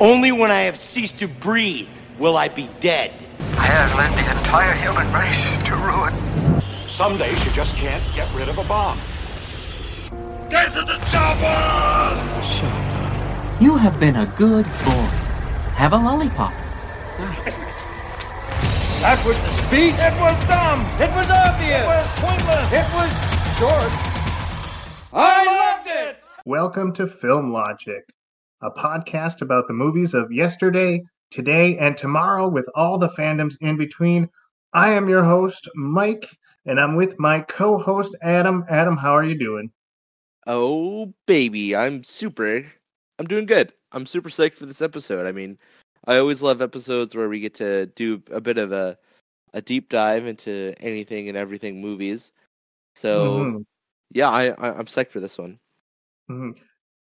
Only when I have ceased to breathe will I be dead. I have led the entire human race to ruin. Some days you just can't get rid of a bomb. Get to the chopper! You have been a good boy. Have a lollipop. That was the speech. It was dumb. It was obvious. It was pointless. It was short. I loved it. Welcome to Film Logic, a podcast about the movies of yesterday, today, and tomorrow with all the fandoms in between. I am your host, Mike, and I'm with my co host, Adam. Adam, how are you doing? Oh, baby, I'm super. I'm doing good. I'm super psyched for this episode. I mean, I always love episodes where we get to do a bit of a a deep dive into anything and everything movies. So, Mhm, yeah, I, I I'm psyched for this one. mhm.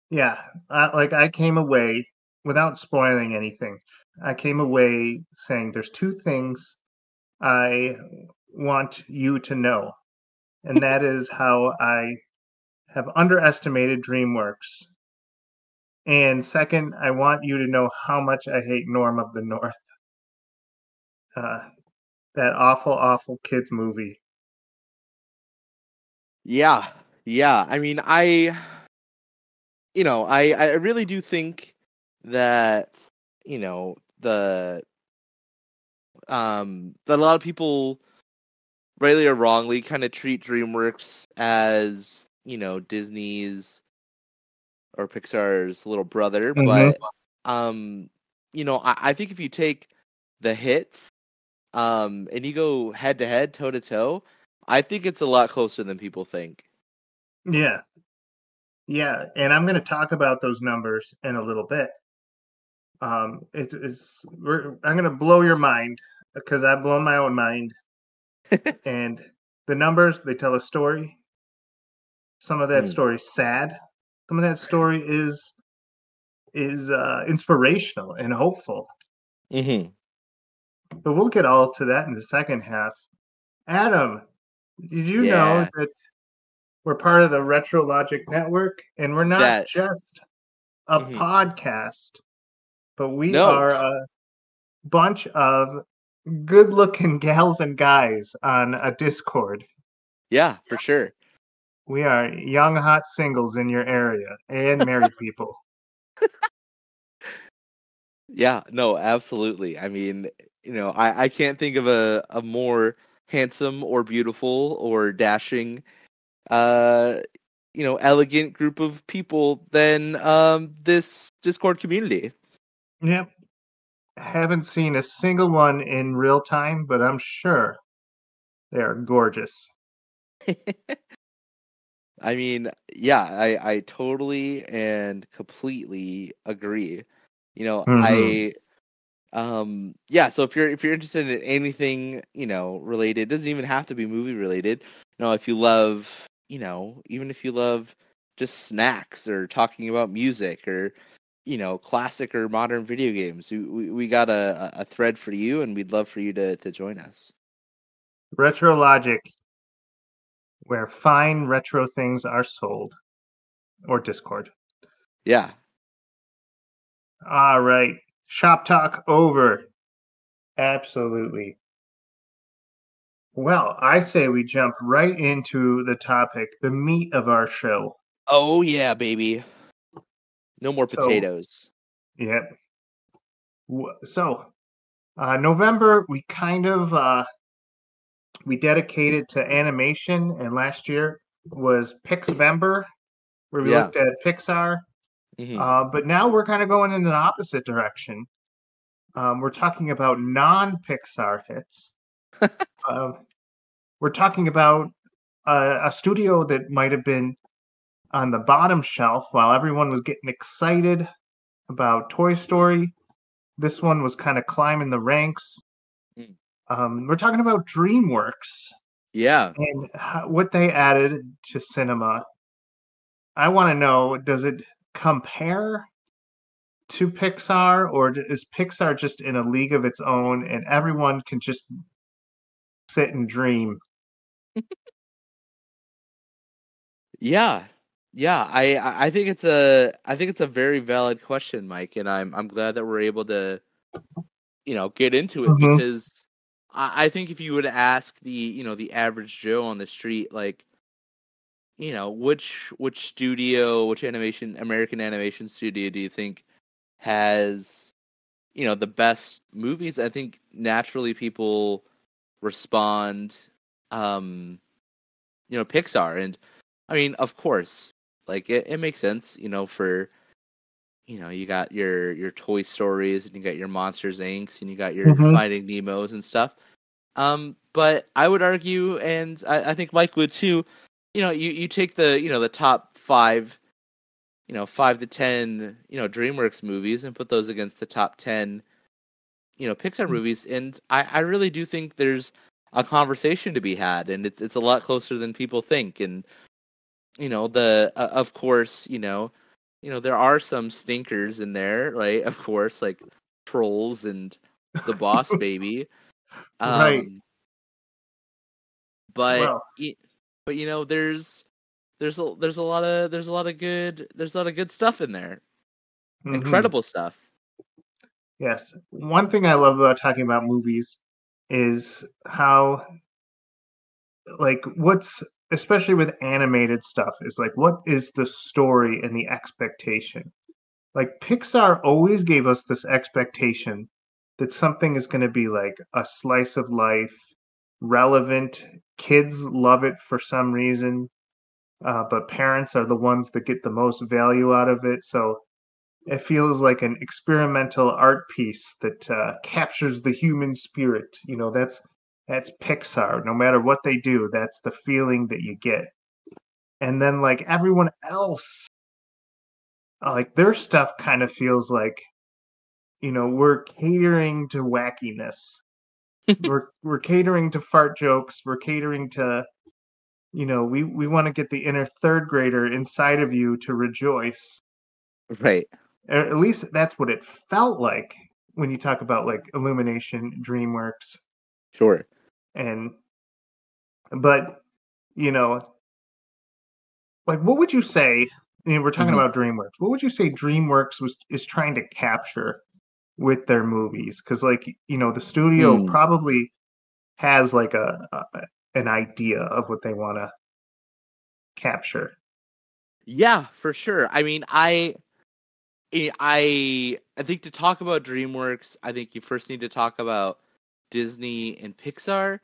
Yeah, uh, like I came away without spoiling anything. I came away saying there's two things I want you to know, and that is how I have underestimated DreamWorks. And second, I want you to know how much I hate Norm of the North. Uh, that awful, awful kids movie. Yeah, yeah. I mean, I, you know, I I really do think that you know the um that a lot of people rightly or wrongly kind of treat DreamWorks as you know Disney's or Pixar's little brother, Mhm. but um you know I, I think if you take the hits um and you go head to head toe to toe I think it's a lot closer than people think. Yeah. Yeah, and I'm going to talk about those numbers in a little bit. Um, it's, it's we're, I'm going to blow your mind because I've blown my own mind. and the numbers they tell a story. Some of that Hmm. story is sad. Some of that story is is uh, inspirational and hopeful. Mm-hmm. But we'll get all to that in the second half. Adam, did you know that we're part of the Retro Logic Network and we're not That- just a Mhm. podcast, but we No. are a bunch of good looking gals and guys on a Discord. Yeah, for sure. We are young, hot singles in your area and married people. Yeah, no, absolutely. I mean, you know, I, I can't think of a, a more handsome or beautiful or dashing uh you know elegant group of people than um this Discord community. Yep. Haven't seen a single one in real time, but I'm sure they are gorgeous. I mean, yeah, I I totally and completely agree. You know, I um yeah, so if you're if you're interested in anything, you know, related, it doesn't even have to be movie related. You know, if you love, you know, even if you love just snacks or talking about music or you know, classic or modern video games, we we, got a, a thread for you and we'd love for you to to join us. Retro Logic, where fine retro things are sold, or Discord. Yeah. All right. Shop talk over. Absolutely. Well, I say we jump right into the topic, the meat of our show. Oh yeah, baby. No more So- potatoes. Yep. So, uh, November we kind of uh, we dedicated to animation, and last year was Pixvember, where we Yeah. looked at Pixar. Mhm. Uh, but now we're kind of going in an opposite direction. Um, we're talking about non-Pixar hits. Um, we're talking about a, a studio that might have been on the bottom shelf while everyone was getting excited about Toy Story. This one was kind of climbing the ranks. Mm. Um, we're talking about DreamWorks yeah. and how, what they added to cinema. I want to know: Does it compare to Pixar, or is Pixar just in a league of its own, and everyone can just sit and dream? Yeah. Yeah, I I think it's a I think it's a very valid question, Mike, and I'm I'm glad that we're able to, you know, get into it Mhm. because I, I think if you would ask the you know the average Joe on the street, like, you know, which which studio, which animation American animation studio do you think has, you know, the best movies? I think naturally people respond, um, you know, Pixar, and I mean, of course, like it, it makes sense, you know, for you know, you got your your Toy Stories and you got your Monsters Inc. and you got your Mhm. Finding Nemo's and stuff. Um, but I would argue, and I, I think Mike would too. You know, you, you take the you know the top five, you know, five to ten, you know, DreamWorks movies and put those against the top ten, you know, Pixar movies, and I, I really do think there's a conversation to be had, and it's it's a lot closer than people think, and you know the uh, of course you know you know there are some stinkers in there right of course like trolls and the boss baby um Right. but Well- y- but you know there's there's a there's a lot of there's a lot of good there's a lot of good stuff in there Mhm. incredible stuff Yes. One thing I love about talking about movies is how, like, what's, especially with animated stuff, is like, what is the story and the expectation? Like, Pixar always gave us this expectation that something is going to be like a slice of life, relevant. Kids love it for some reason, uh, but parents are the ones that get the most value out of it. So, it feels like an experimental art piece that uh, captures the human spirit. You know, that's that's Pixar. No matter what they do, that's the feeling that you get. And then like everyone else, like their stuff kind of feels like, you know, we're catering to wackiness. we're we're catering to fart jokes. We're catering to, you know, we we want to get the inner third grader inside of you to rejoice right or at least that's what it felt like when you talk about like illumination dreamworks sure and but you know like what would you say I mean, we're talking Mhm. about dreamworks what would you say dreamworks was is trying to capture with their movies because like you know the studio Hmm. probably has like a, a an idea of what they want to capture Yeah, for sure. I mean, I, I- I, I think to talk about DreamWorks, I think you first need to talk about Disney and Pixar,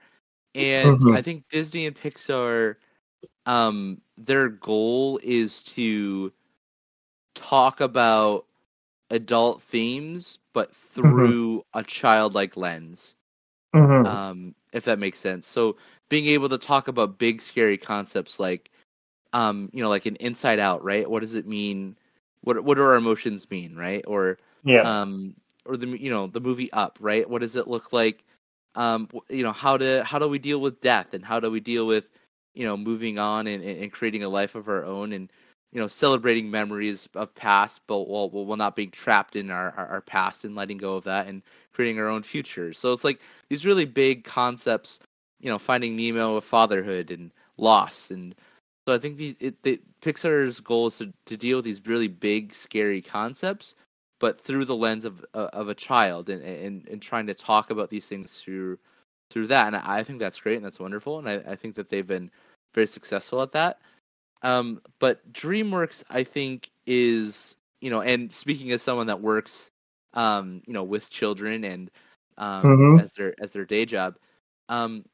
and Mhm. I think Disney and Pixar, um, their goal is to talk about adult themes, but through a childlike lens Mhm. um, if that makes sense. So being able to talk about big scary concepts like, um, you know, like an Inside Out, right? What does it mean? What what do our emotions mean, right? Or yeah um, or the you know the movie Up, right? What does it look like? Um, you know, how to how do we deal with death and how do we deal with you know moving on and, and creating a life of our own and you know celebrating memories of past, but while while not being trapped in our, our our past and letting go of that and creating our own future. So it's like these really big concepts, you know, finding Nemo of fatherhood and loss, and so I think these it, they, Pixar's goal is to, to deal with these really big, scary concepts, but through the lens of uh, of a child, and, and and trying to talk about these things through through that, and I think that's great and that's wonderful, and I, I think that they've been very successful at that. Um, but DreamWorks, I think, is you know, and speaking as someone that works, um, you know, with children and um, Mhm. as their as their day job, um,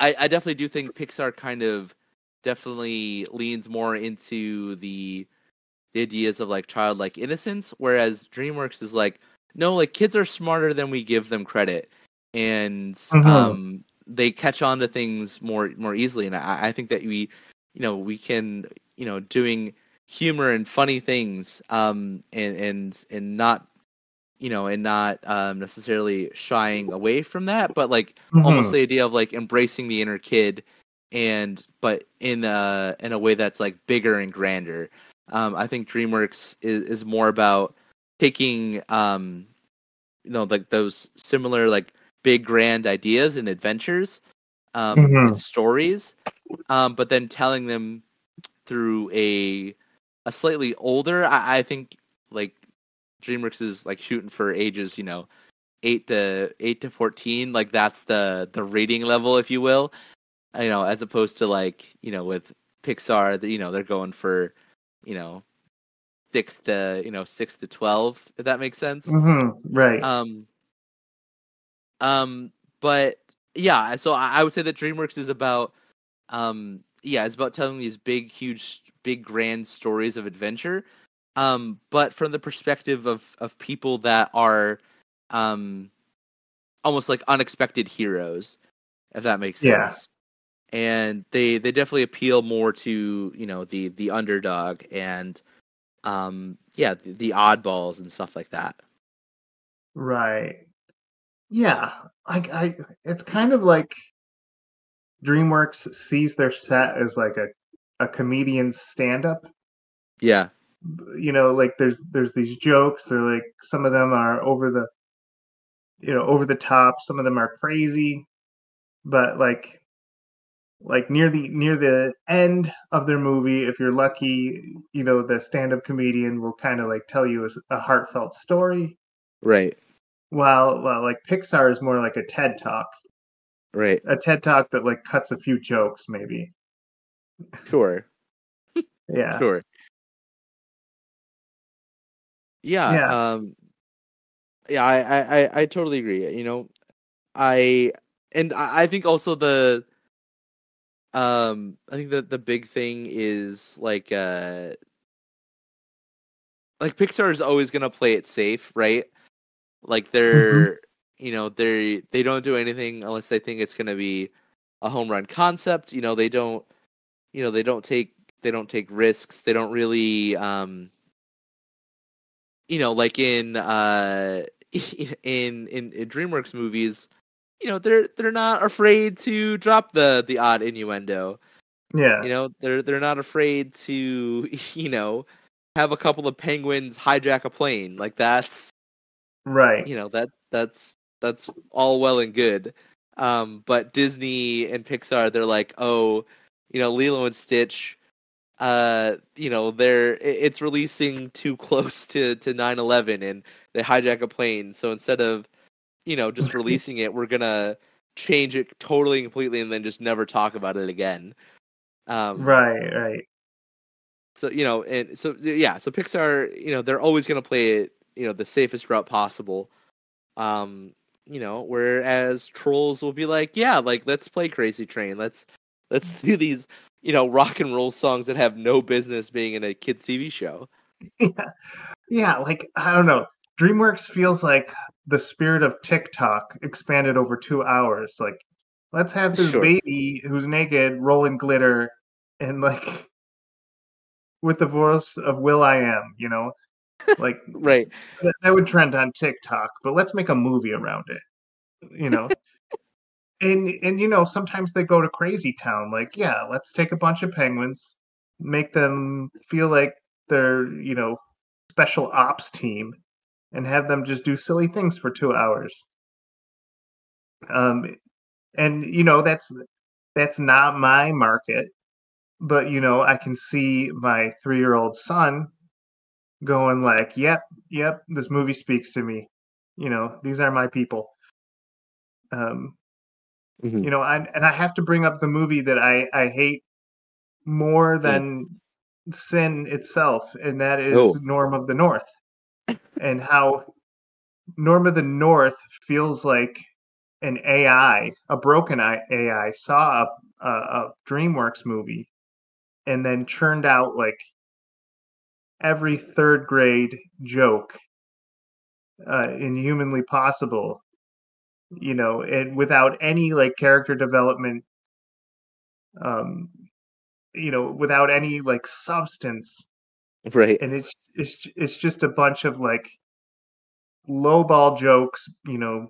I, I definitely do think Pixar kind of definitely leans more into the, the ideas of like childlike innocence, whereas DreamWorks is like, no, like kids are smarter than we give them credit, and Mhm. um, they catch on to things more more easily. And I, I think that we, you know, we can, you know, doing humor and funny things, um, and and and not, you know, and not um, necessarily shying away from that, but like almost Mhm. the idea of like embracing the inner kid and but in a in a way that's like bigger and grander um i think dreamworks is, is more about taking um you know like those similar like big grand ideas and adventures um Mhm. and stories um but then telling them through a a slightly older. I, I think like DreamWorks is like shooting for ages, you know, eight to eight to fourteen. Like that's the the rating level, if you will. You know, as opposed to like you know with Pixar, you know they're going for you know six to you know six to twelve, if that makes sense. Mm-hmm. Right. Um. Um. But yeah, so I, I would say that DreamWorks is about um yeah, it's about telling these big, huge, big, grand stories of adventure. Um, but from the perspective of of people that are um almost like unexpected heroes, if that makes Yeah. sense. And they they definitely appeal more to you know the the underdog and um yeah the, the oddballs and stuff like that. Right. Yeah. Like I it's kind of like DreamWorks sees their set as like a a comedian's stand up. Yeah, You know, like there's there's these jokes, they're like some of them are over the you know, over the top, some of them are crazy, but like like near the near the end of their movie if you're lucky you know the stand-up comedian will kind of like tell you a, a heartfelt story right, while, while like pixar is more like a ted talk right, a TED talk that like cuts a few jokes, maybe. sure. Yeah. Sure. Yeah. Yeah. Um yeah, I, I, I, totally agree. You know, I and I think also the um I think that the big thing is like uh like Pixar is always gonna play it safe, right? Like they're you know, they they don't do anything unless they think it's gonna be a home run concept. You know, they don't you know, they don't take they don't take risks. They don't really um you know, like in uh in in, in DreamWorks movies, you know, they're they're not afraid to drop the the odd innuendo. Yeah. You know, they're they're not afraid to, you know, have a couple of penguins hijack a plane. Like that's Right. you know, that that's that's all well and good. Um, but Disney and Pixar, they're like, oh, you know, Lilo and Stitch, uh, you know, they're it's releasing too close to to 9/11 and they hijack a plane. So instead of, you know, just releasing it, we're gonna change it totally and completely and then just never talk about it again. Um, Right. Right. so you know and so yeah so pixar you know they're always going to play it you know the safest route possible um you know whereas trolls will be like yeah like let's play crazy train let's let's do these you know rock and roll songs that have no business being in a kids tv show yeah. Yeah. Like I don't know. DreamWorks feels like the spirit of TikTok expanded over two hours. Like, let's have this Sure. baby who's naked roll in glitter and like with the voice of will.i.am. You know, like right that, that would trend on TikTok. But let's make a movie around it. You know. and and you know sometimes they go to crazy town like yeah let's take a bunch of penguins make them feel like they're you know special ops team and have them just do silly things for two hours. Um and you know that's that's not my market but you know i can see my three year old son going like yep yep this movie speaks to me. You know these are my people. Um Mhm. you know I, and i have to bring up the movie that i i hate more than sin itself and that is Oh. norm of the north and how norm of the north feels like an ai a broken ai saw a, a, a dreamworks movie and then churned out like every third grade joke uh, inhumanly possible you know and without any like character development um you know without any like substance right. And it's it's it's just a bunch of like lowball jokes you know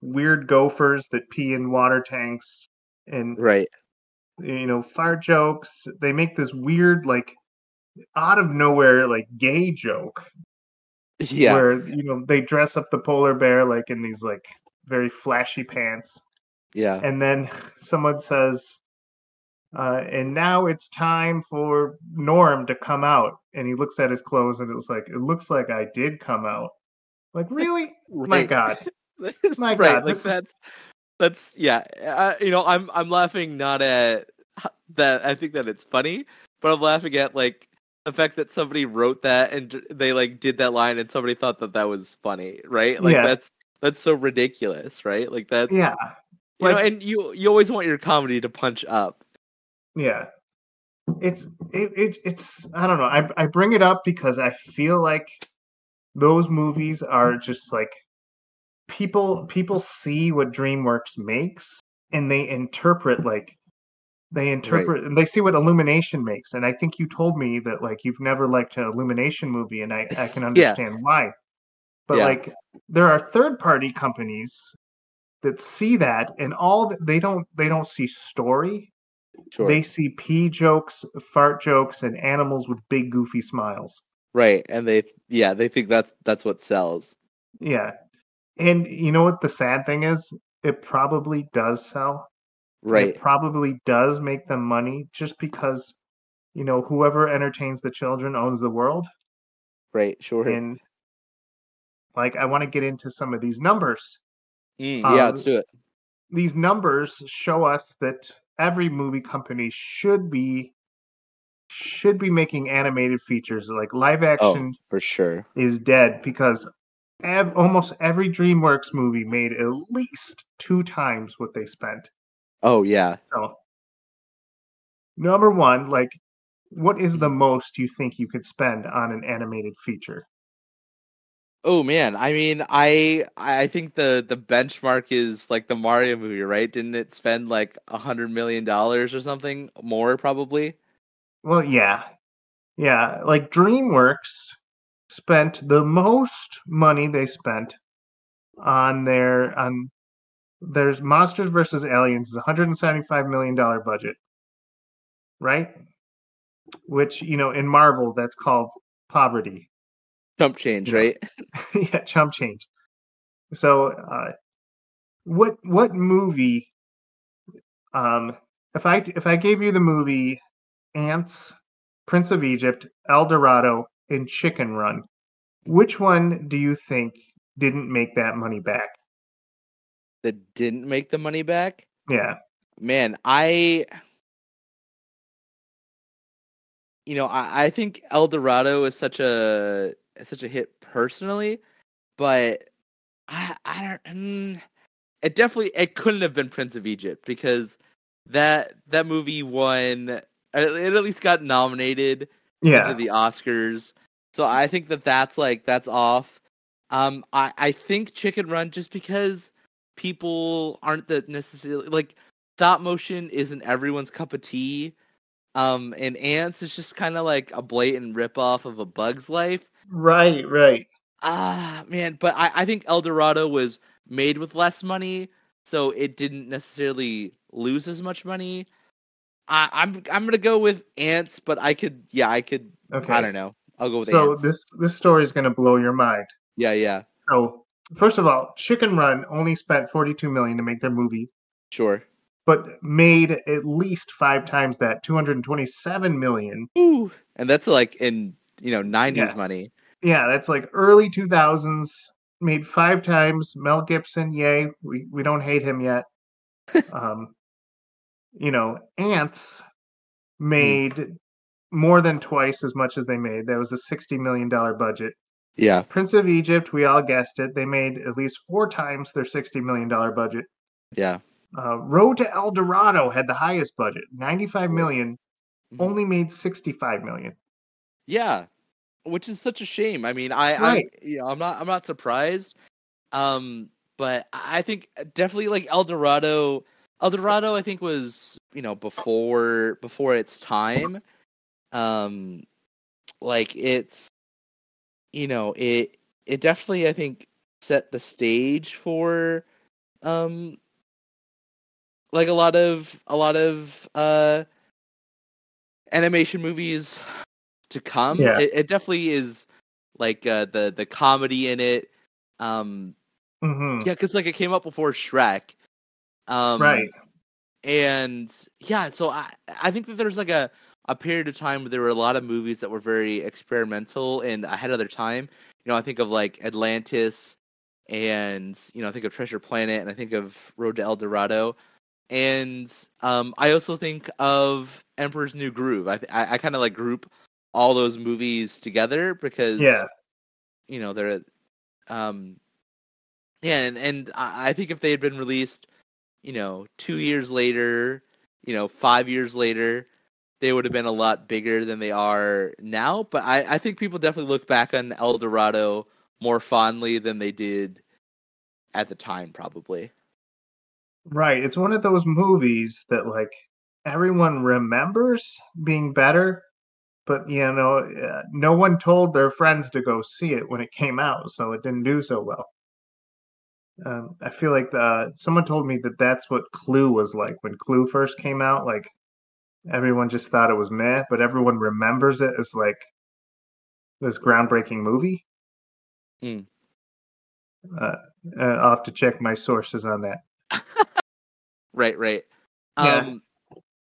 weird gophers that pee in water tanks and right. you know fart jokes. They make this weird like out of nowhere like gay joke yeah. where you know they dress up the polar bear like in these like very flashy pants. Yeah. And then someone says Uh, and now it's time for Norm to come out. And he looks at his clothes and it's like, it looks like I did come out. Like, really? My God. My right, God, like this is- that's that's yeah. Uh, you know, I'm I'm laughing not at that. I think that it's funny, but I'm laughing at like the fact that somebody wrote that and they like did that line and somebody thought that that was funny, right? Like Yes. that's that's so ridiculous, right? Like that's Yeah. you know, and you you always want your comedy to punch up. Yeah. It's it, it it's I don't know. I I bring it up because I feel like those movies are just like people people see what DreamWorks makes and they interpret like they interpret and they see what Illumination makes. And I think you told me that like you've never liked an Illumination movie and I, I can understand why. But Yeah. like there are third party companies that see that and all that they don't they don't see story Sure. they see pee jokes, fart jokes, and animals with big goofy smiles. Right, and they yeah they think that's that's what sells. Yeah. And you know what the sad thing is? It probably does sell. Right. It probably does make them money just because, you know, whoever entertains the children owns the world. Right. Sure. And like I want to get into some of these numbers. Mm, yeah. um, Let's do it. These numbers show us that every movie company should be should be making animated features like live action Oh, action for sure. is dead because ev- almost every DreamWorks movie made at least two times what they spent. Oh yeah. So, number one, like, what is the most you think you could spend on an animated feature? Oh man, I mean, I I think the the benchmark is like the Mario movie, right? Didn't it spend like a hundred million dollars or something more, probably? Well, yeah, yeah. Like DreamWorks spent the most money they spent on their on there's Monsters versus Aliens is a 175 million dollar budget, right? Which you know in Marvel that's called poverty. Chump change, right? yeah, chump change. So, uh, what what movie? Um, if I if I gave you the movie Antz, Prince of Egypt, El Dorado, and Chicken Run, which one do you think didn't make that money back? That didn't make the money back. Yeah, Man, I you know, I, I think El Dorado is such a such a hit personally, but I I don't mm, it definitely it couldn't have been Prince of Egypt because that that movie won it at least got nominated yeah, into the Oscars. So I think that that's like that's off. Um, I I think Chicken Run just because people aren't that necessarily like stop motion isn't everyone's cup of tea. Um, and Antz is just kind of like a blatant ripoff of a Bug's Life. Right, right. Ah, man, but I I think El Dorado was made with less money, so it didn't necessarily lose as much money. I, I'm I'm gonna go with Antz, but I could yeah I could Okay, I don't know. I'll go with So Antz. this this story is going to blow your mind. Yeah, yeah, So first of all, Chicken Run only spent 42 million to make their movie. sure. but made at least five times that 227 million Ooh, and that's like in you know '90s Yeah. money. yeah that's like early 2000s made five times mel gibson yay we, we don't hate him yet um you know Antz made more than twice as much as they made that was a 60 million dollar budget Yeah, prince of egypt we all guessed it they made at least four times their 60 million dollar budget yeah. uh, road to el dorado had the highest budget 95 million Mhm. only made 65 million Yeah, which is such a shame. I mean, I, Right. I, you know, I'm not, I'm not surprised. Um, but I I think definitely like El Dorado, El Dorado, I think was you know before before its time. Um, like it's, you know, it it definitely I think set the stage for, um, like a lot of a lot of uh animation movies to come. Yeah. It, it definitely is like uh, the the comedy in it. Um, hmm yeah, because like it came up before Shrek. Um, right and yeah, so I I think that there's like a a period of time where there were a lot of movies that were very experimental and ahead of their time. You know, I think of like Atlantis and you know, I think of Treasure Planet and I think of Road to El Dorado. And um, I also think of Emperor's New Groove. I I, I kind of like group all those movies together because Yeah. you know they're um yeah and, and I I think if they had been released you know two years later you know five years later they would have been a lot bigger than they are now but I, I think people definitely look back on El Dorado more fondly than they did at the time probably Right. It's one of those movies that like everyone remembers being better, but you know, uh, no one told their friends to go see it when it came out, so it didn't do so well. Um, I feel like the, someone told me that that's what Clue was like when Clue first came out. Like everyone just thought it was meh, but everyone remembers it as like this groundbreaking movie. Hmm. Uh, uh, I'll have to check my sources on that. Right, right. Yeah. Um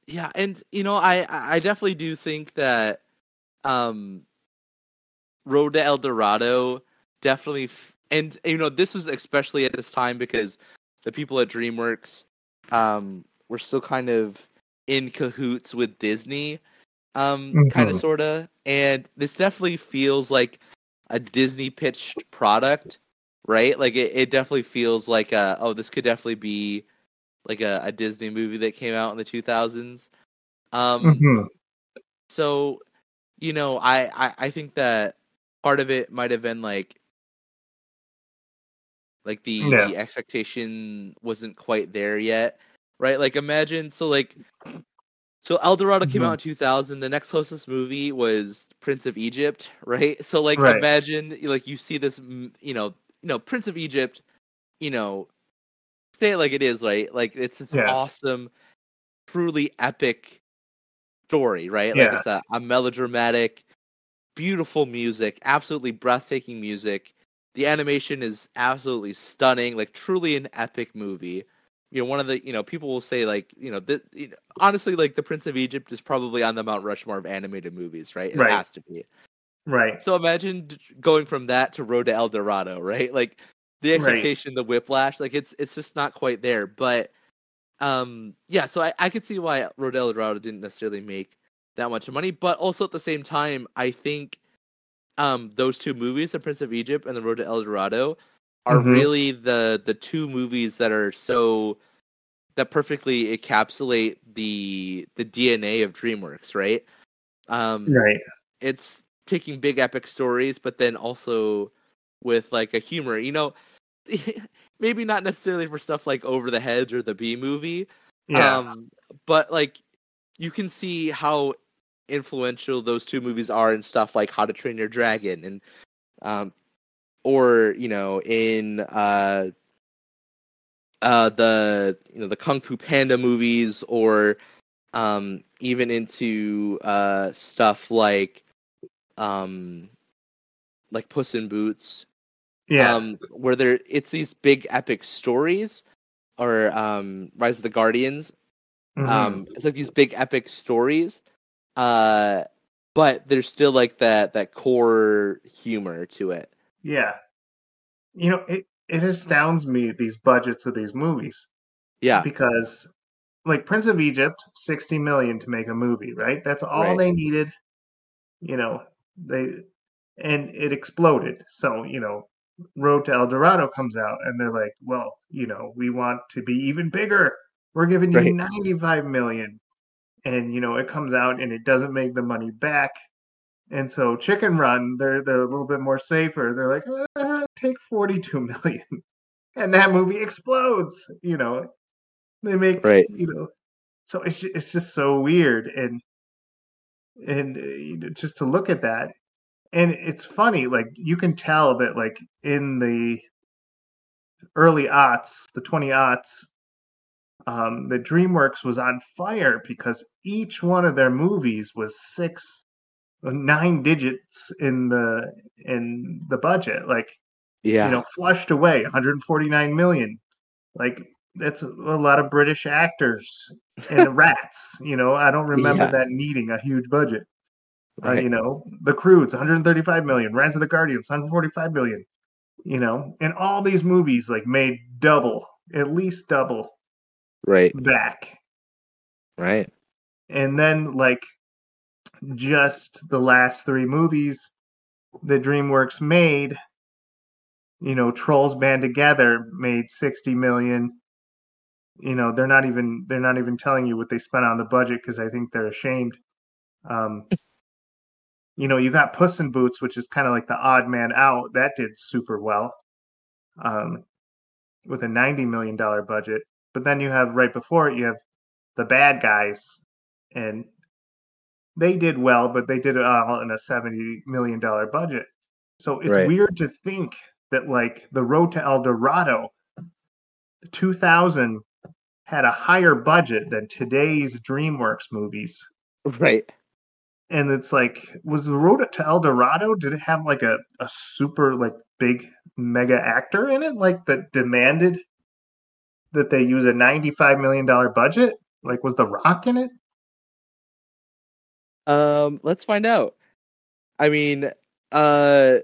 yeah, and you know, I I definitely do think that um Road to El Dorado definitely f- and you know, this was especially at this time because the people at DreamWorks um were still kind of in cahoots with Disney um kind of Mhm. sorta and this definitely feels like a Disney pitched product, right? Like it, it definitely feels like uh oh this could definitely be like a, a Disney movie that came out in the 2000s. Um, Mhm. So, you know, I, I I think that part of it might have been like like the, Yeah. the expectation wasn't quite there yet, right? Like imagine so like so El Dorado came Mhm. out in 2000. The next closest movie was Prince of Egypt, right? So like Right. imagine like you see this, you know, you know Prince of Egypt, you know, say it like it is, right? Like it's this Yeah. awesome, truly epic story, right? Like it's a, a melodramatic, beautiful music, absolutely breathtaking music. The animation is absolutely stunning, like truly an epic movie. You know, one of the you know people will say like you know, this, you know honestly like the Prince of Egypt is probably on the Mount Rushmore of animated movies, right? It Right. has to be. Right. So imagine going from that to Road to El Dorado, right? Like the Right. expectation, the whiplash, like it's it's just not quite there. But um yeah, so I, I could see why Road to El Dorado didn't necessarily make that much money, but also at the same time, I think um those two movies, The Prince of Egypt and The Road to El Dorado, are Mhm. really the the two movies that are so that perfectly encapsulate the the DNA of DreamWorks, right? Um Right. it's taking big epic stories but then also with like a humor you know maybe not necessarily for stuff like over the hedge or the b movie Yeah. um but like you can see how influential those two movies are in stuff like how to train your dragon and um or you know in uh uh the you know the kung fu panda movies or um even into uh stuff like um like puss in boots yeah. um where there it's these big epic stories or um rise of the guardians Mhm. um it's like these big epic stories uh but there's still like that that core humor to it yeah. You know, it it astounds me these budgets of these movies yeah because like Prince of Egypt, 60 million to make a movie, right? That's all Right. they needed. You know, they and it exploded. So, you know, Road to El Dorado comes out and they're like, "Well, you know, we want to be even bigger. We're giving you Right. 95 million." And you know, it comes out and it doesn't make the money back. And so Chicken Run, they're they're a little bit more safer. They're like, uh, take 42 million. And that movie explodes, you know. They make Right. you know. So it's it's just so weird and and uh, you know, just to look at that and it's funny like you can tell that like in the early aughts, the 20 aughts um, the DreamWorks was on fire because each one of their movies was six, uh, nine digits in the in the budget, like yeah you know, flushed away 149 million. Like that's a lot of British actors and rats. You know, I don't remember Yeah. that needing a huge budget. Uh, you know, The Croods, 135 million, Rise of the Guardians, 145 million. You know, and all these movies like made double, at least double Right. back. Right. And then like just the last three movies that DreamWorks made, you know, Trolls Band Together made 60 million. You know, they're not even they're not even telling you what they spent on the budget because I think they're ashamed. Um you know, you got Puss in Boots, which is kind of like the odd man out. That did super well. Um with a 90 million dollar budget. But then you have right before it you have the bad guys and they did well, but they did it all in a seventy million dollar budget. So it's Right. weird to think that like the Road to El Dorado, two thousand had a higher budget than today's DreamWorks movies. Right. And it's like, was the Road to El Dorado? Did it have like a, a super like big mega actor in it, like that demanded that they use a ninety five million dollar budget? Like, was The Rock in it? Um, let's find out. I mean, uh,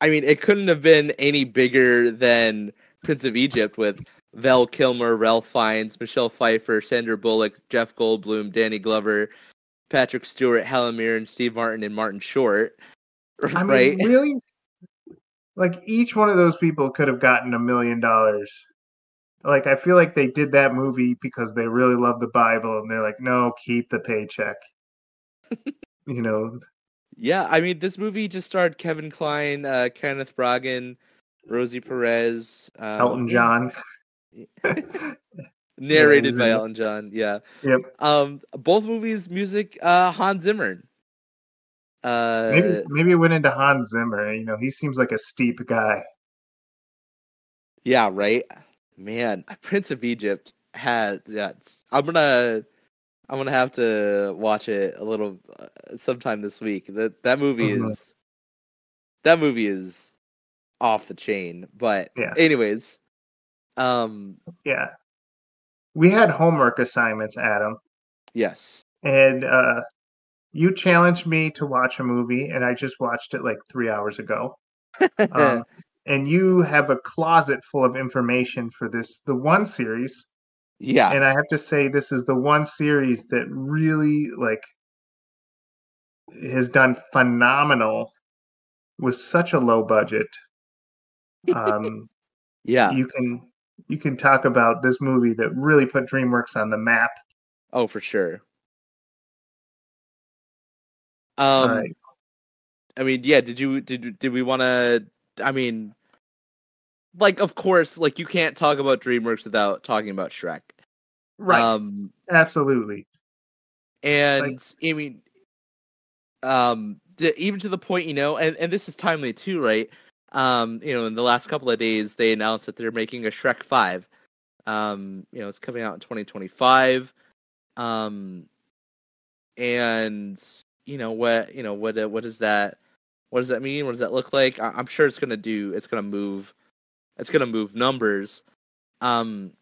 I mean, it couldn't have been any bigger than Prince of Egypt with Val Kilmer, Ralph Fiennes, Michelle Pfeiffer, Sandra Bullock, Jeff Goldblum, Danny Glover, Patrick Stewart, Helen Mirren, Steve Martin, and Martin Short. I mean, right? really? Like each one of those people could have gotten a million dollars. Like I feel like they did that movie because they really love the Bible and they're like, no, keep the paycheck. you know, Yeah, I mean, this movie just starred Kevin Kline, uh, Kenneth Branagh, Rosie Perez, um, Elton John. narrated he's by. Elton John. Yeah. Yep. Um, both movies, music, uh, Hans Zimmer. Uh, Maybe maybe it went into Hans Zimmer. You know, he seems like a steep guy. yeah, right. Man, Prince of Egypt had. Yeah, I'm gonna, I'm gonna have to watch it a little uh, sometime this week. That that movie Mhm. is, that movie is off the chain. But Yeah. anyways, um, Yeah. We had homework assignments, Adam, yes, and uh you challenged me to watch a movie and I just watched it like 3 hours ago. um, and you have a closet full of information for this the one series. Yeah, and i have to say this is the one series that really like has done phenomenal with such a low budget. Um yeah. you can you can talk about this movie that really put dreamworks on the map Oh, for sure. Um, right I mean, yeah. Did you did did we want to? I mean, like, of course, like you can't talk about DreamWorks without talking about Shrek. right Um, absolutely and I mean, um, even to the point, you know, and and this is timely too, right? Um, you know, in the last couple of days, they announced that they're making a Shrek Five. Um, you know, it's coming out in 2025. Um, and you know what, you know what, what does that, what does that mean? What does that look like? I- I'm sure it's gonna do. It's gonna move. It's gonna move numbers. Um,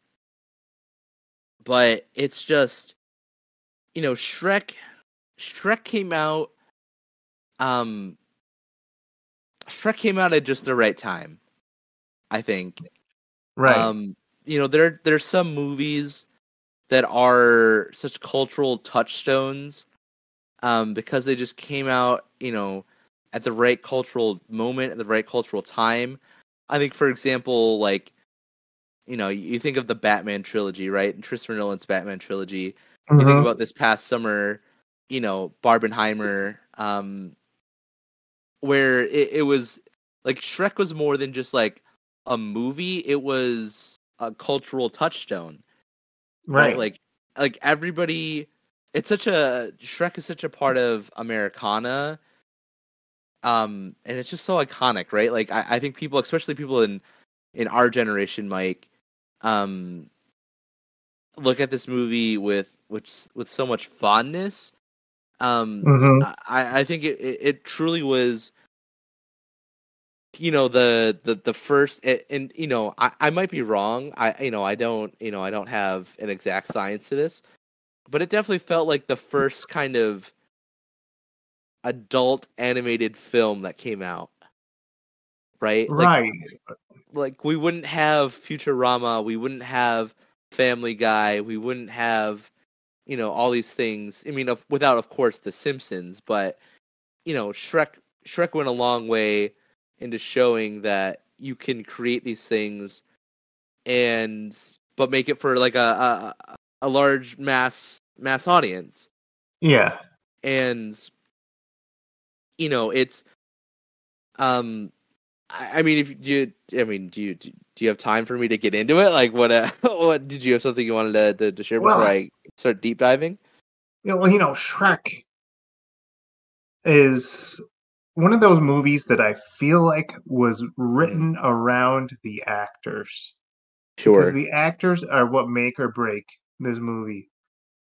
but it's just, you know, Shrek. Shrek came out. Um, Shrek came out at just the right time. I think. right Um, you know, there there's some movies that are such cultural touchstones, um, because they just came out, you know, at the right cultural moment, at the right cultural time. I think, for example, like, you know, you think of the Batman trilogy, right? And Christopher Nolan's Batman trilogy. You think Mhm. about this past summer, you know, Barbenheimer, um, where it, it was like Shrek was more than just like a movie; it was a cultural touchstone, right Like, like everybody, it's such a Shrek is such a part of Americana, um, and it's just so iconic, right? Like, I, I think people, especially people in in our generation, Mike, um, look at this movie with with with so much fondness. Um, Mhm. I, I think it, it, truly was you know the the the first and, and you know I, I might be wrong i you know i don't you know i don't have an exact science to this but it definitely felt like the first kind of adult animated film that came out right like, right. like we wouldn't have futurama we wouldn't have family guy we wouldn't have you know all these things i mean of, without of course the simpsons but you know shrek shrek went a long way into showing that you can create these things and but make it for like a a, a large mass mass audience Yeah. and you know it's um i, I mean if you i mean do you do you have time for me to get into it like what uh, what did you have something you wanted to, to, to share before i start deep diving Yeah, well, you know, Shrek is one of those movies that I feel like was written around the actors. Sure, because the actors are what make or break this movie.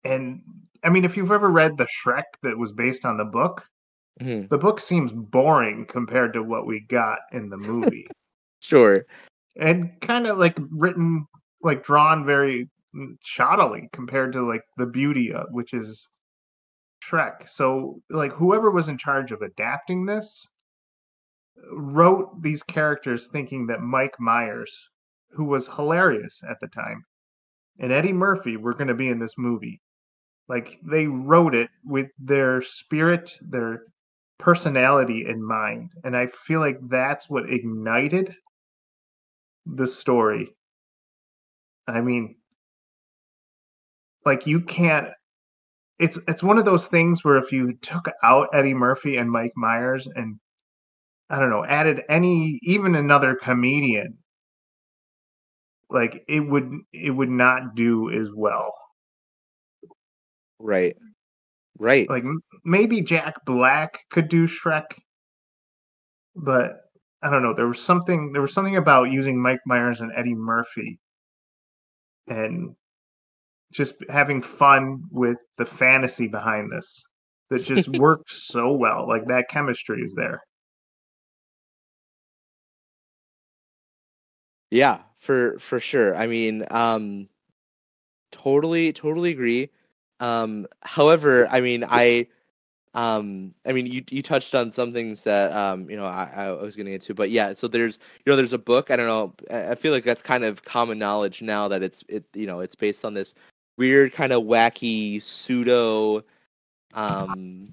And I mean, if you've ever read the Shrek that was based on the book, Mhm. the book seems boring compared to what we got in the movie. sure and kind of like written, like drawn very mm, shoddily compared to like the beauty of which is Shrek. So, like, whoever was in charge of adapting this wrote these characters thinking that Mike Myers, who was hilarious at the time, and Eddie Murphy were going to be in this movie. Like, they wrote it with their spirit, their personality in mind. And I feel like that's what ignited the story. I mean, like, you can't it's it's one of those things where if you took out Eddie Murphy and Mike Myers and I don't know, added any even another comedian, like it would it would not do as well. right right Like maybe Jack Black could do Shrek, but I don't know. There was something there was something about using Mike Myers and Eddie Murphy and just having fun with the fantasy behind this that just worked so well. Like that chemistry is there. Yeah, for for sure. I mean, um totally totally agree. Um however, I mean, I um I mean, you you touched on some things that um you know, I I was getting into, but yeah, so there's you know, there's a book, I don't know, I feel like that's kind of common knowledge now that it's it you know, it's based on this weird kind of wacky pseudo um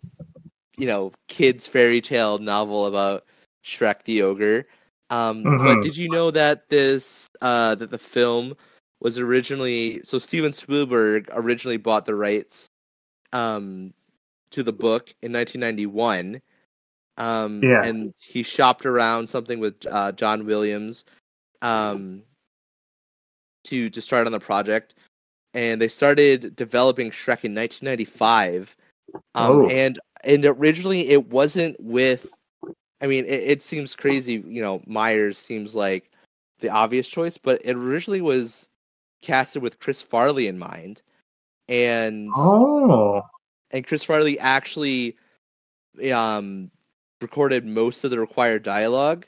you know, kids fairy tale novel about Shrek the ogre. Um, but Mhm. did you know that this uh, that the film was originally so Steven Spielberg originally bought the rights um, to the book in 1991. Um, Yeah. and he shopped around something with uh, John Williams um, to to start on the project, and they started developing Shrek in 1995. Um, Oh. and and originally it wasn't with I mean, it, it seems crazy. You know, Myers seems like the obvious choice, but it originally was casted with Chris Farley in mind, and Oh, and Chris Farley actually um recorded most of the required dialogue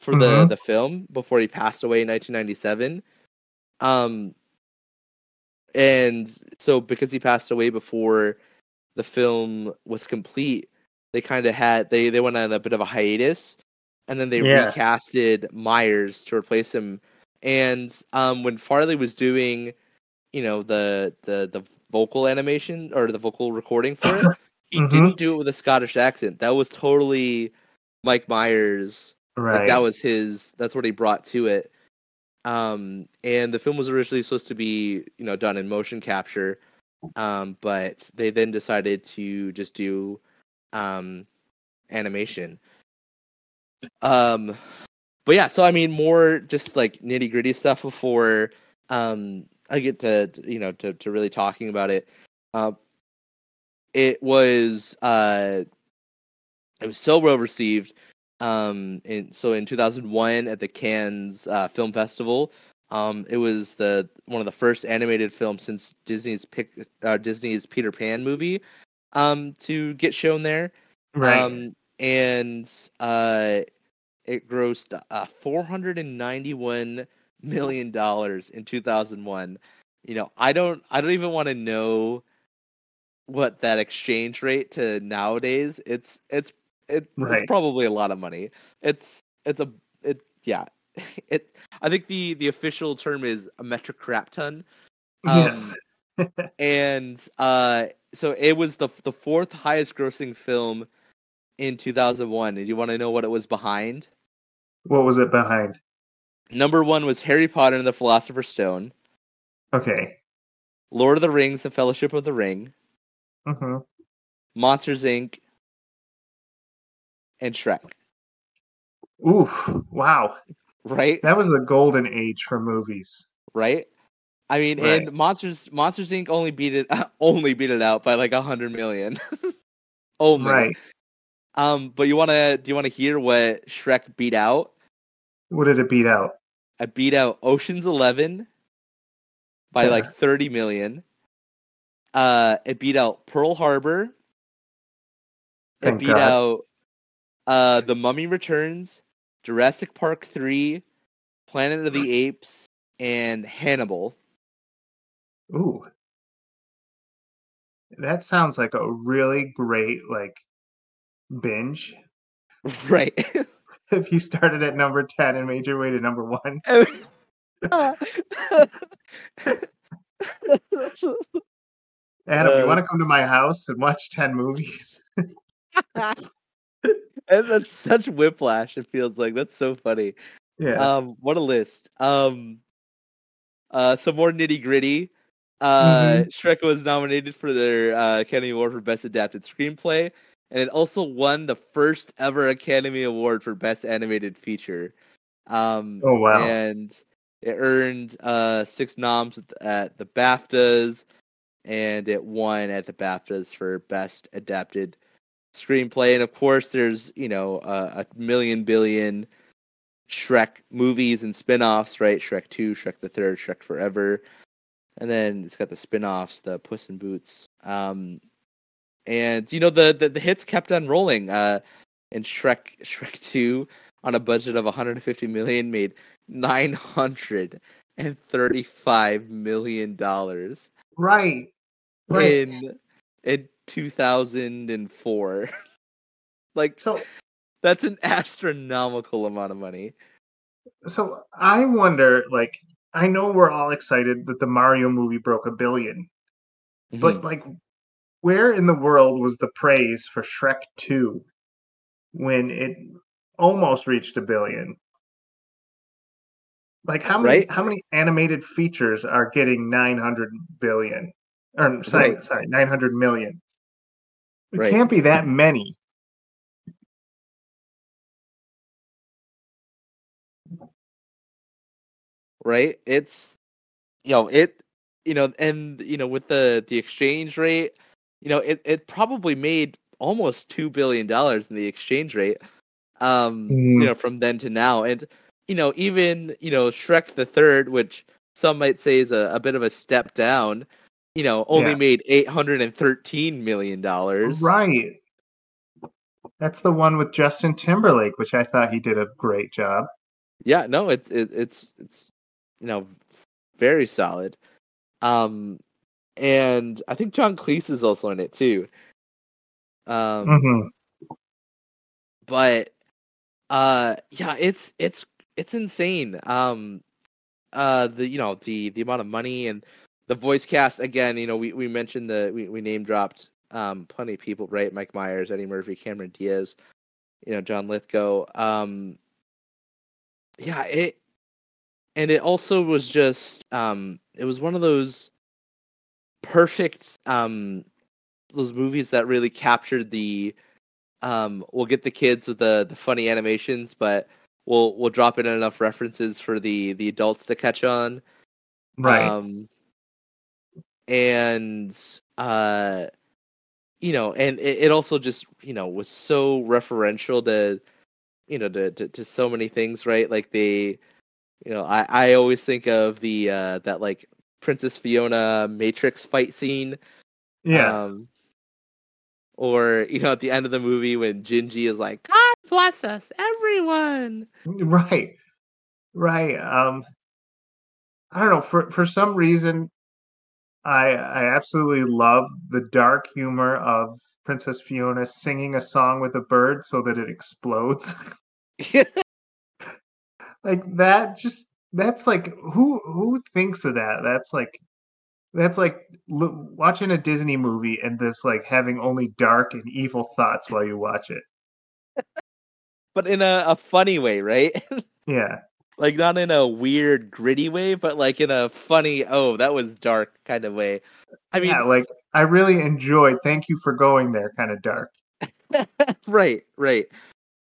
for the Mhm. the film before he passed away in 1997. Um, and so because he passed away before the film was complete, they kind of had they they went on a bit of a hiatus, and then they Yeah. recasted Myers to replace him. And um, when Farley was doing, you know, the the the vocal animation or the vocal recording for it, he Mhm. didn't do it with a Scottish accent. That was totally Mike Myers right. like that was his that's what he brought to it um and the film was originally supposed to be you know done in motion capture um but they then decided to just do um animation um but yeah so i mean more just like nitty gritty stuff before um i get to you know to, to really talking about it uh, it was uh it was so well received um in so in 2001 at the Cannes uh, Film Festival um it was the one of the first animated films since Disney's pick uh, Disney's Peter Pan movie um to get shown there right. um and uh it grossed uh, 491 million dollars in 2001. You know, I don't I don't even want to know what that exchange rate to nowadays. It's it's it, Right. it's probably a lot of money. It's it's a it yeah. It I think the the official term is a metric crap ton. yes. Um, and uh so it was the the fourth highest grossing film in 2001 and you want to know what it was behind What was it behind? number one was harry potter and the philosopher's stone Okay. lord of the rings the fellowship of the ring hmm monsters inc and shrek Oof. Wow. right That was a golden age for movies. right i mean Right. and monsters monsters inc only beat it only beat it out by like a hundred million only Right. Um but you want to do you want to hear what shrek beat out What did it beat out? I beat out Ocean's Eleven by Yeah. like thirty million. Uh, it beat out Pearl Harbor. It Thank beat God. out uh, The Mummy Returns, Jurassic Park Three, Planet of the Apes, and Hannibal. Ooh. That sounds like a really great like binge. Right. If you started at number 10 and made your way to number 1. Adam, you Uh, want to come to my house and watch 10 movies? and that's such whiplash. It feels like that's so funny. yeah. Um, what a list. Um, uh, some more nitty gritty. Uh, Shrek was nominated for their uh, Academy Award for Best Adapted Screenplay, and it also won the first ever Academy Award for Best Animated Feature. Um, Oh, wow. And it earned uh, six noms at the, BAFTAs, and it won at the BAFTAs for Best Adapted Screenplay. And of course, there's you know uh, a million billion Shrek movies and spin-offs, right? Shrek 2, Shrek the Third, Shrek Forever. And then it's got the spin-offs, the Puss in Boots. Um and you know the, the the hits kept on rolling. Uh and Shrek Shrek 2 on a budget of 150 million made 935 million dollars right. Right. in in 2004. like So that's an astronomical amount of money. so I wonder like I know we're all excited that the Mario movie broke a billion, Mm-hmm. but like where in the world was the praise for Shrek 2 when it almost reached a billion? Like how many Right. how many animated features are getting 900 billion? Or sorry, Right. sorry, 900 million. It Right. can't be that many. right? It's you know it you know and you know with the the exchange rate, you know it it probably made almost two billion dollars in the exchange rate. Um, you Mm. know from then to now, and you know even you know Shrek the Third, which some might say is a, a bit of a step down. You know, only Yeah. made eight hundred and thirteen million dollars. Right. That's the one with Justin Timberlake, which I thought he did a great job. Yeah, no, it's it, it's it's you know very solid. Um, and I think John Cleese is also in it too. Um, hmm but uh, yeah, it's it's it's insane. Um, uh, the you know the the amount of money and the voice cast again. You know, we we mentioned the we we name dropped um plenty of people, right? Mike Myers, Eddie Murphy, Cameron Diaz, you know, John Lithgow. Um, yeah, it and it also was just um it was one of those perfect um those movies that really captured the um we'll get the kids with the the funny animations but we'll we'll drop in enough references for the the adults to catch on Right. um and uh you know and it, it also just you know was so referential to you know to, to to so many things right like they you know i i always think of the uh that like princess fiona matrix fight scene yeah. um or you know at the end of the movie when gingy is like god bless us everyone. Right. Right. Um I don't know, for for some reason I I absolutely love the dark humor of Princess Fiona singing a song with a bird so that it explodes. like that just that's like who who thinks of that? That's like that's like lo- watching a Disney movie and this like having only dark and evil thoughts while you watch it. but in a, a funny way, right? Yeah. like not in a weird gritty way, but like in a funny, oh, that was dark kind of way. I mean, yeah, like I really enjoyed. Thank you for going there. Kind of dark. right, right.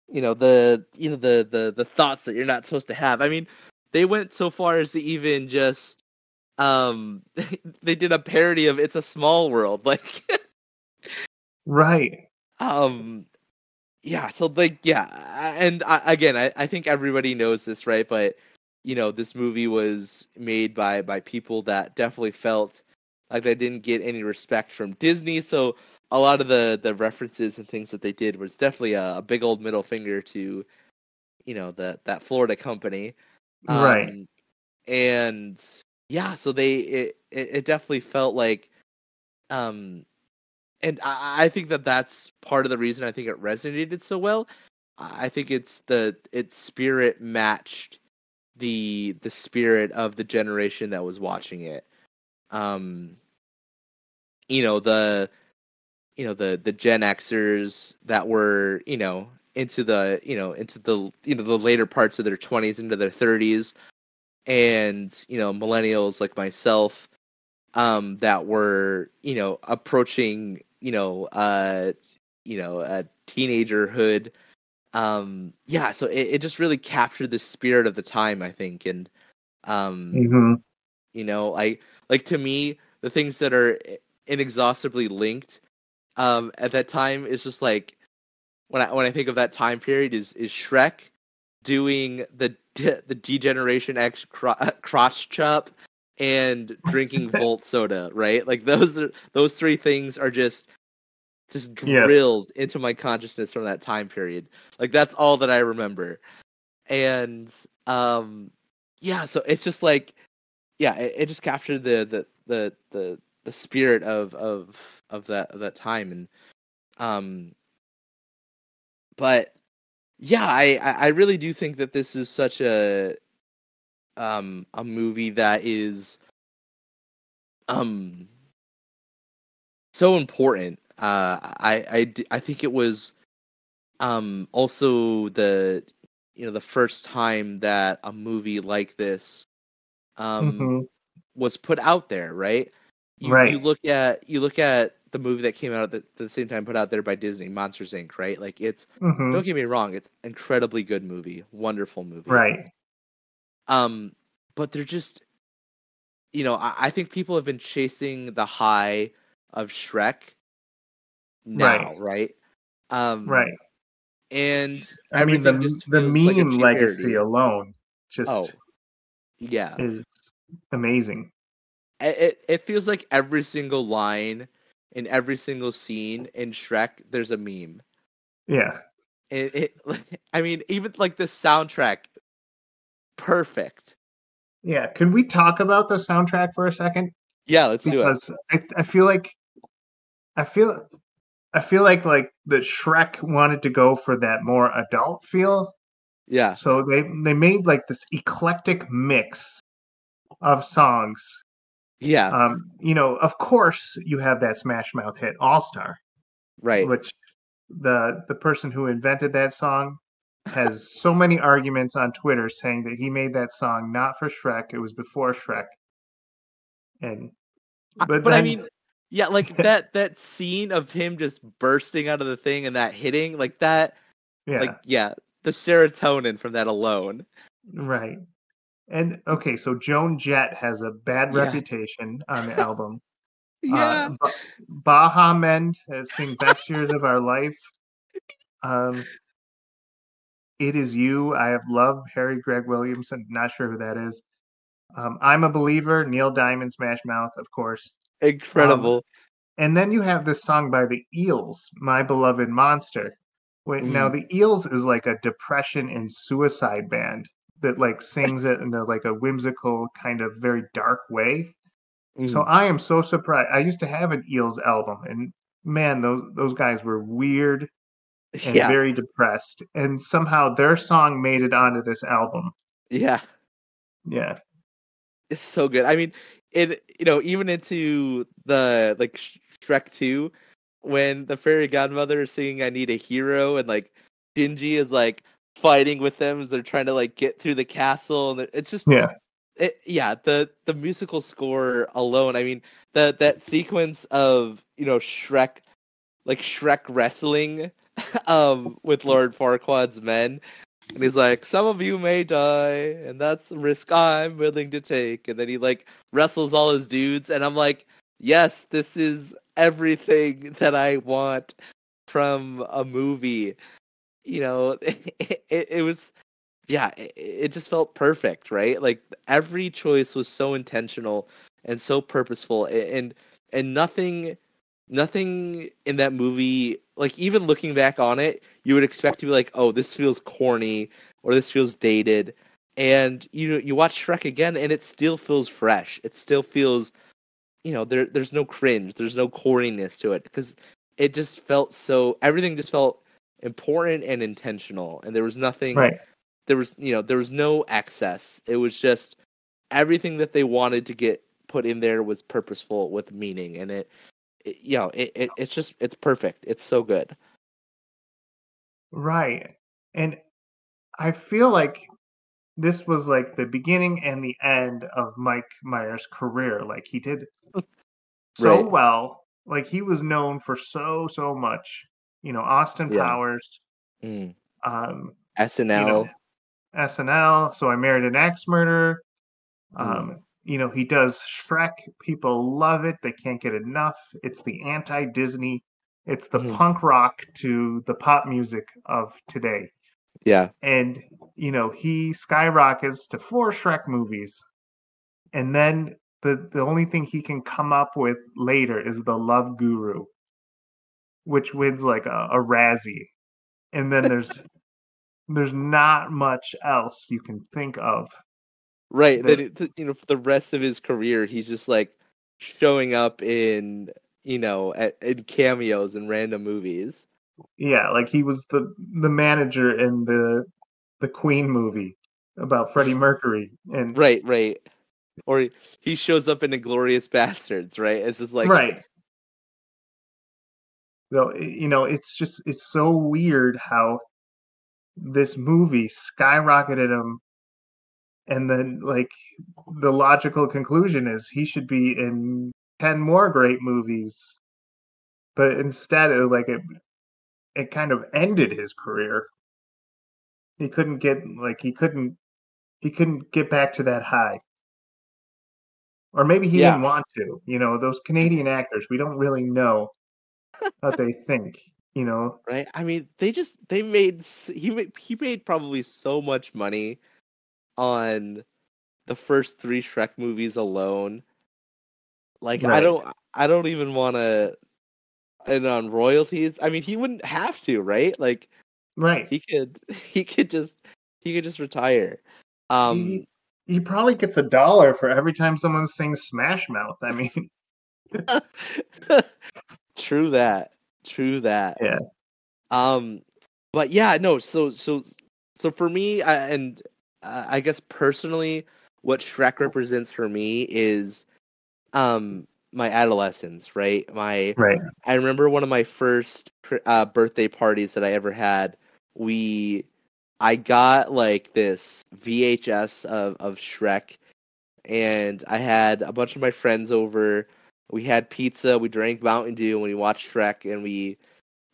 You know the you know the the the thoughts that you're not supposed to have. I mean, they went so far as to even just um they did a parody of It's a Small World, like Right. um yeah so like yeah and I, again I, I think everybody knows this right but you know this movie was made by by people that definitely felt like they didn't get any respect from disney so a lot of the the references and things that they did was definitely a, a big old middle finger to you know the that florida company Right. Um, and yeah so they it it definitely felt like um and I, I think that that's part of the reason I think it resonated so well. I think it's the its spirit matched the the spirit of the generation that was watching it. Um, you know the you know the the Gen Xers that were you know into the you know into the you know the later parts of their 20s into their 30s and you know millennials like myself um that were you know approaching you know uh you know a teenagerhood um yeah so it, it just really captured the spirit of the time i think. And um hmm you know i like to me the things that are inexhaustibly linked um at that time is just like when i when i think of that time period is is shrek doing the de- the D-Generation X cro- crotch chop and drinking Vault soda right? Like those are those three things are just just Yes. drilled into my consciousness from that time period. Like that's all that i remember. And um yeah so it's just like yeah it, it just captured the the the the the spirit of of of that of that time. And um but yeah i i I really do think that this is such a um a movie that is um so important. Uh i i think it was um also the you know the first time that a movie like this um hmm was put out there right? You, Right. you look at you look at the movie that came out at the, the same time put out there by disney monsters inc. right? Like it's hmm don't get me wrong it's incredibly good movie wonderful movie. Right. um but they're just you know I, I think people have been chasing the high of shrek now right, um Right. and I mean, the the feels like meme legacy alone just oh yeah. is amazing. it it feels like every single line in every single scene in shrek there's a meme Yeah. it, it i mean even like the soundtrack perfect Yeah. Can we talk about the soundtrack for a second? yeah let's do it Because I, I feel like I feel I feel like like the Shrek wanted to go for that more adult feel. yeah So they they made like this eclectic mix of songs. Yeah Um, you know, of course you have that Smash Mouth hit All Star, right which the the person who invented that song has so many arguments on Twitter saying that he made that song not for Shrek, it was before Shrek. And but, but, I mean, yeah, like that that scene of him just bursting out of the thing and that hitting, like that, yeah, like yeah, the serotonin from that alone. right. And okay, so Joan Jett has a bad Yeah. reputation on the album. Yeah, Uh, ba- Baha Men uh, sing "Best Years of Our Life." Um, it is you. I have loved Harry Gregson-Williams. Not sure who that is. Um, I'm a believer. Neil Diamond, Smash Mouth, of course. incredible. And then you have this song by the Eels, "My Beloved Monster," Wait, now the Eels is like a depression and suicide band that like sings it in a like a whimsical kind of very dark way. So Mm. I am so surprised. I used to have an Eels album, and man, those those guys were weird and yeah, very depressed. And somehow their song made it onto this album. yeah, Yeah, it's so good. I mean, it you know even into the like Shrek two, when the fairy godmother is singing "I Need a Hero" and like Gingy is like fighting with them as they're trying to like get through the castle, and it's just yeah, it, yeah the the musical score alone i mean that that sequence of you know shrek like shrek wrestling um with lord farquaad's men and he's like some of you may die and that's a risk i'm willing to take and then he like wrestles all his dudes and i'm like yes this is everything that i want from a movie you know it, it, it was yeah it, it just felt perfect right? Like every choice was so intentional and so purposeful and and nothing nothing in that movie like even looking back on it you would expect to be like oh this feels corny or this feels dated and you you watch Shrek again and it still feels fresh. It still feels you know there there's no cringe there's no corniness to it because it just felt so everything just felt important and intentional and there was nothing right. there was you know there was no excess it was just everything that they wanted to get put in there was purposeful with meaning and it, it you know it, it it's just it's perfect it's so good Right. And I feel like this was like the beginning and the end of Mike Myers' career. Like he did so Right. well. Like he was known for so so much. You know, Austin Yeah. Powers, mm. um, snl you know, SNL. So I married an axe murder. Mm. Um, you know, he does Shrek. People love it. They can't get enough. It's the anti Disney. It's the Mhm. punk rock to the pop music of today. yeah and you know he skyrockets to four Shrek movies, and then the the only thing he can come up with later is the Love Guru, which wins like a, a Razzie, and then there's there's not much else you can think of. right it, you know for the rest of his career he's just like showing up in you know at, in cameos in random movies Yeah, like he was the the manager in the the Queen movie about Freddie Mercury, and right right or he, he shows up in Inglourious Basterds, right? It's just like right. So eh, you know, it's just it's so weird how this movie skyrocketed him, and then like the logical conclusion is he should be in ten more great movies, but instead, it, like it it kind of ended his career. He couldn't get like he couldn't he couldn't get back to that high. Or maybe he Yeah. didn't want to. You know, those Canadian actors, we don't really know what they think. You know, right? I mean, they just they made he made he made probably so much money on the first three Shrek movies alone. Like I don't I don't even want to and on royalties. I mean, he wouldn't have to, right? Like right? he could he could just he could just retire. Um he, he probably gets a dollar for every time someone sings Smash Mouth. I mean, true that. True that. Yeah. Um but yeah, no, so so so for me I, and uh, I guess personally what Shrek represents for me is um my adolescence, right? My right? I remember one of my first uh, birthday parties that I ever had. We, I got like this VHS of of Shrek, and I had a bunch of my friends over. We had pizza, we drank Mountain Dew, and we watched Shrek, and we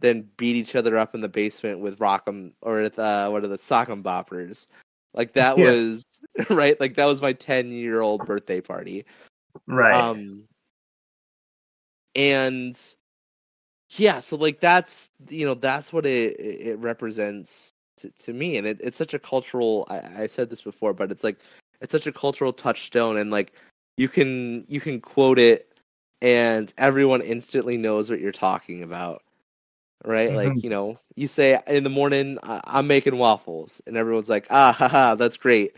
then beat each other up in the basement with Rock'em or with uh, what are the Sock'em Boppers. Like that Yeah. was right. Like that was my ten year old birthday party. Right. Um, and yeah, so like that's you know that's what it it represents to, to me, and it, it's such a cultural. I, I said this before, but it's like it's such a cultural touchstone, and like you can you can quote it, and everyone instantly knows what you're talking about, right? Like Mhm. you know, you say in the morning I- I'm making waffles, and everyone's like, ah, haha, that's great.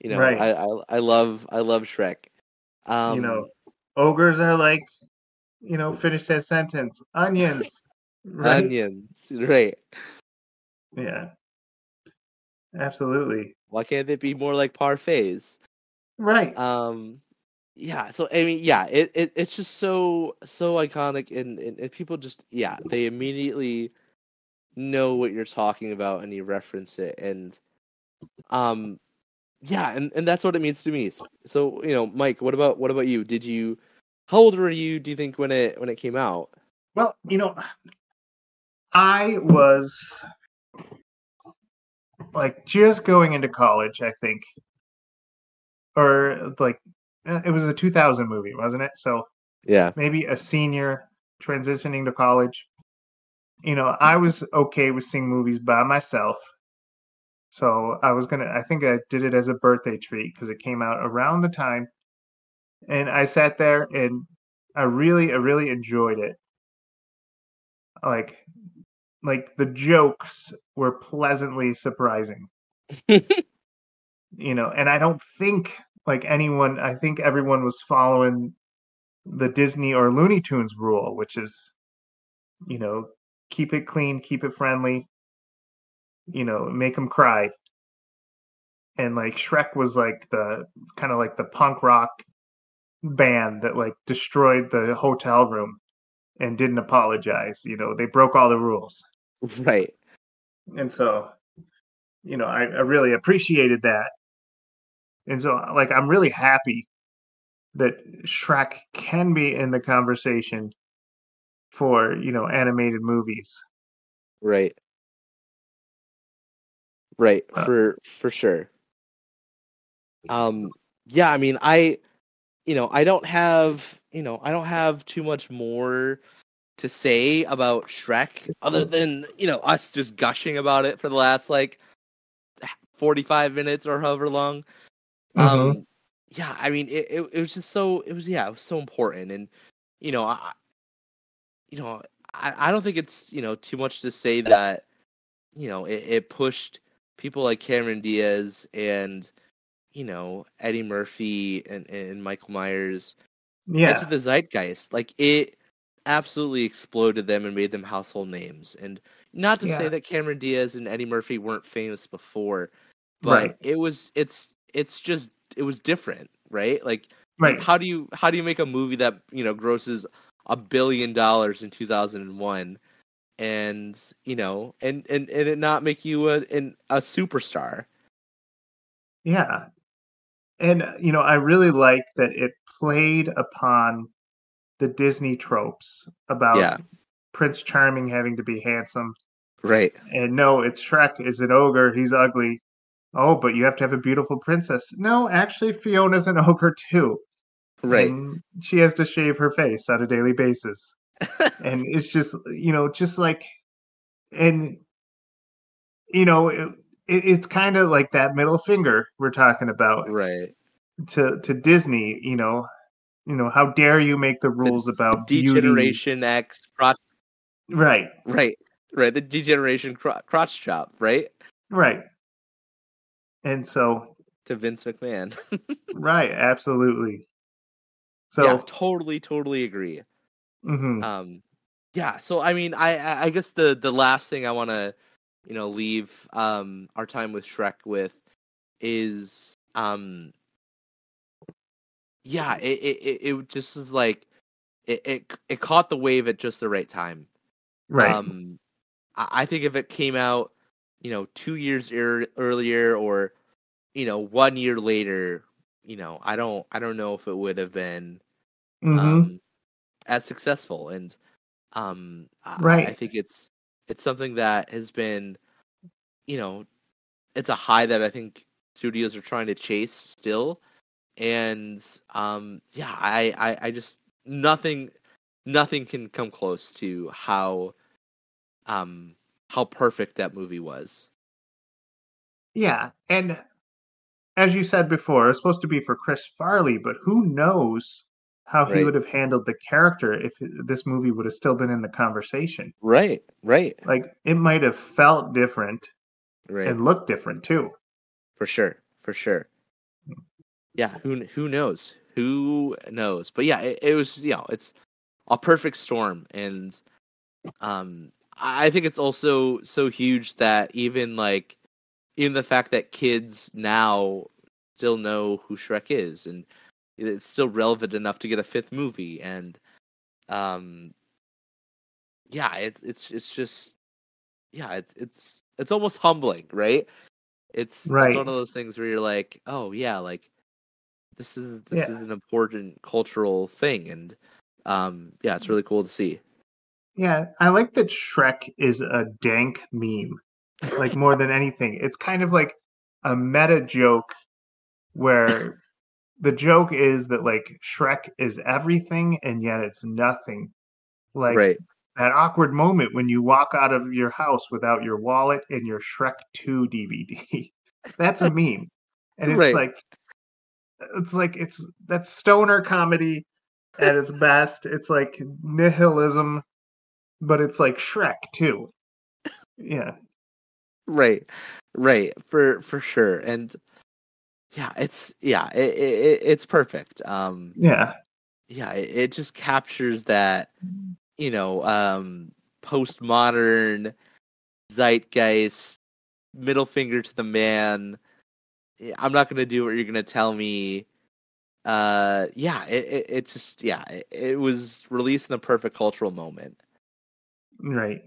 You know, Right. I, I I love I love Shrek. Um, you know, ogres are like, you know, finish that sentence. Onions. Right? onions, right? Yeah. Absolutely. Why can't they be more like parfaits? Right. Um, yeah. So I mean, yeah, it, it it's just so so iconic, and, and and people just yeah, they immediately know what you're talking about, and you reference it, and um, yeah, and and that's what it means to me. So you know, Mike, what about what about you? Did you? How old were you? Do you think when it when it came out? Well, you know, I was like just going into college, I think, or like Eh, it was a 2000 movie, wasn't it? So Yeah. maybe a senior transitioning to college. You know, I was okay with seeing movies by myself. So I was gonna. I think I did it as a birthday treat because it came out around the time, and I sat there and I really, I really enjoyed it. Like, like the jokes were pleasantly surprising. you know, and I don't think like anyone. I think everyone was following the Disney or Looney Tunes rule, which is, you know, keep it clean, keep it friendly, you know, make them cry. And like Shrek was like the kind of like the punk rock band that like destroyed the hotel room and didn't apologize. You know, they broke all the rules. Right. And so, you know, I, I really appreciated that. And so, like, I'm really happy that Shrek can be in the conversation for, you know, animated movies. Right. Right. Uh, For for sure. Um yeah, I mean I you know, I don't have, you know, I don't have too much more to say about Shrek other than, you know, us just gushing about it for the last like 45 minutes or however long. Um yeah, I mean it, it it was just so it was yeah, it was so important and you know, I you know, I, I don't think it's, you know, too much to say that you know, it, it pushed people like Cameron Diaz and you know Eddie Murphy and, and Michael Myers Yeah. into the zeitgeist. Like it absolutely exploded them and made them household names. And not to say that Cameron Diaz and Eddie Murphy weren't famous before, but Right. it was it's it's just it was different, right? Like Right. how do you how do you make a movie that you know grosses a billion dollars in 2001 and you know and and, and it not make you a an, a superstar Yeah. And, uh, you know, I really like that it played upon the Disney tropes about Yeah. Prince Charming having to be handsome. right And no, it's Shrek is an ogre. He's ugly. Oh, but you have to have a beautiful princess. No, actually, Fiona's an ogre too. right And she has to shave her face on a daily basis. and it's just, you know, just like, and, you know, it, it, it's kind of like that middle finger we're talking about right to to Disney. You know, you know, how dare you make the rules about beauty? D-Generation X crotch Right, right right the D-Generation cro- crotch chop right right. And so, to vince mcmahon. Right, absolutely. So, yeah totally totally agree. Mhm, um yeah so i mean i I- guess the the last thing i want to you know leave um our time with shrek with is um yeah it it it, it just is like it, it it caught the wave at just the right time. Right, um i, I think if it came out you know two years ear earlier or you know one year later you know i don't i don't know if it would have been mhm, um, as successful. And um, I- I, think it's it's something that has been, you know, it's a high that I think studios are trying to chase still. And um, yeah, I, I I just nothing nothing can come close to how um how perfect that movie was. yeah. And as you said before, it's supposed to be for Chris Farley, but who knows how he would have handled the character if this movie would have still been in the conversation. Right, right, Like it might have felt different right. and looked different too. for sure, for sure. Yeah, who who knows? Who knows? But yeah, it, it was you know it's a perfect storm, and um, I think it's also so huge that even like even the fact that kids now still know who Shrek is, and it's still relevant enough to get a fifth movie, and um, yeah, it's it's it's just yeah, it's it's it's almost humbling, right? It's Right. it's one of those things where you're like, oh yeah, like this is this Yeah. is an important cultural thing, and um, yeah, it's really cool to see. Yeah, I like that Shrek is a dank meme. Like more than anything. It's kind of like a meta joke where the joke is that like Shrek is everything and yet it's nothing. Like right, that awkward moment when you walk out of your house without your wallet and your Shrek 2 DVD. That's a meme. And it's Right. like it's like it's that's stoner comedy at its best. It's like nihilism, but it's like Shrek too. Yeah. right, right, for for sure, and yeah, it's yeah, it, it it's perfect. Um, Yeah. yeah, it, it just captures that, you know, um, postmodern zeitgeist, middle finger to the man. I'm not gonna do what you're gonna tell me. Uh, yeah, it, it, it just yeah, it, it was released in the perfect cultural moment. Right.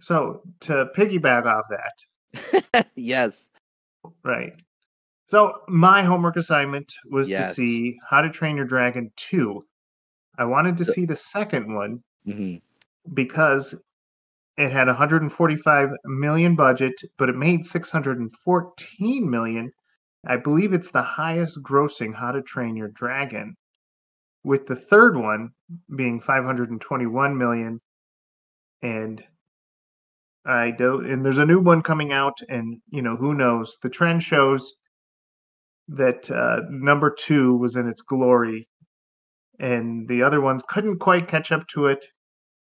So to piggyback off that, yes. right. So my homework assignment was Yes. to see How to Train Your Dragon 2. I wanted to see the second one hmm because it had 145 million budget, but it made 614 million. I believe it's the highest grossing How to Train Your Dragon. With the third one being 521 million, and I don't. And there's a new one coming out, and you know who knows. The trend shows that uh, number two was in its glory, and the other ones couldn't quite catch up to it.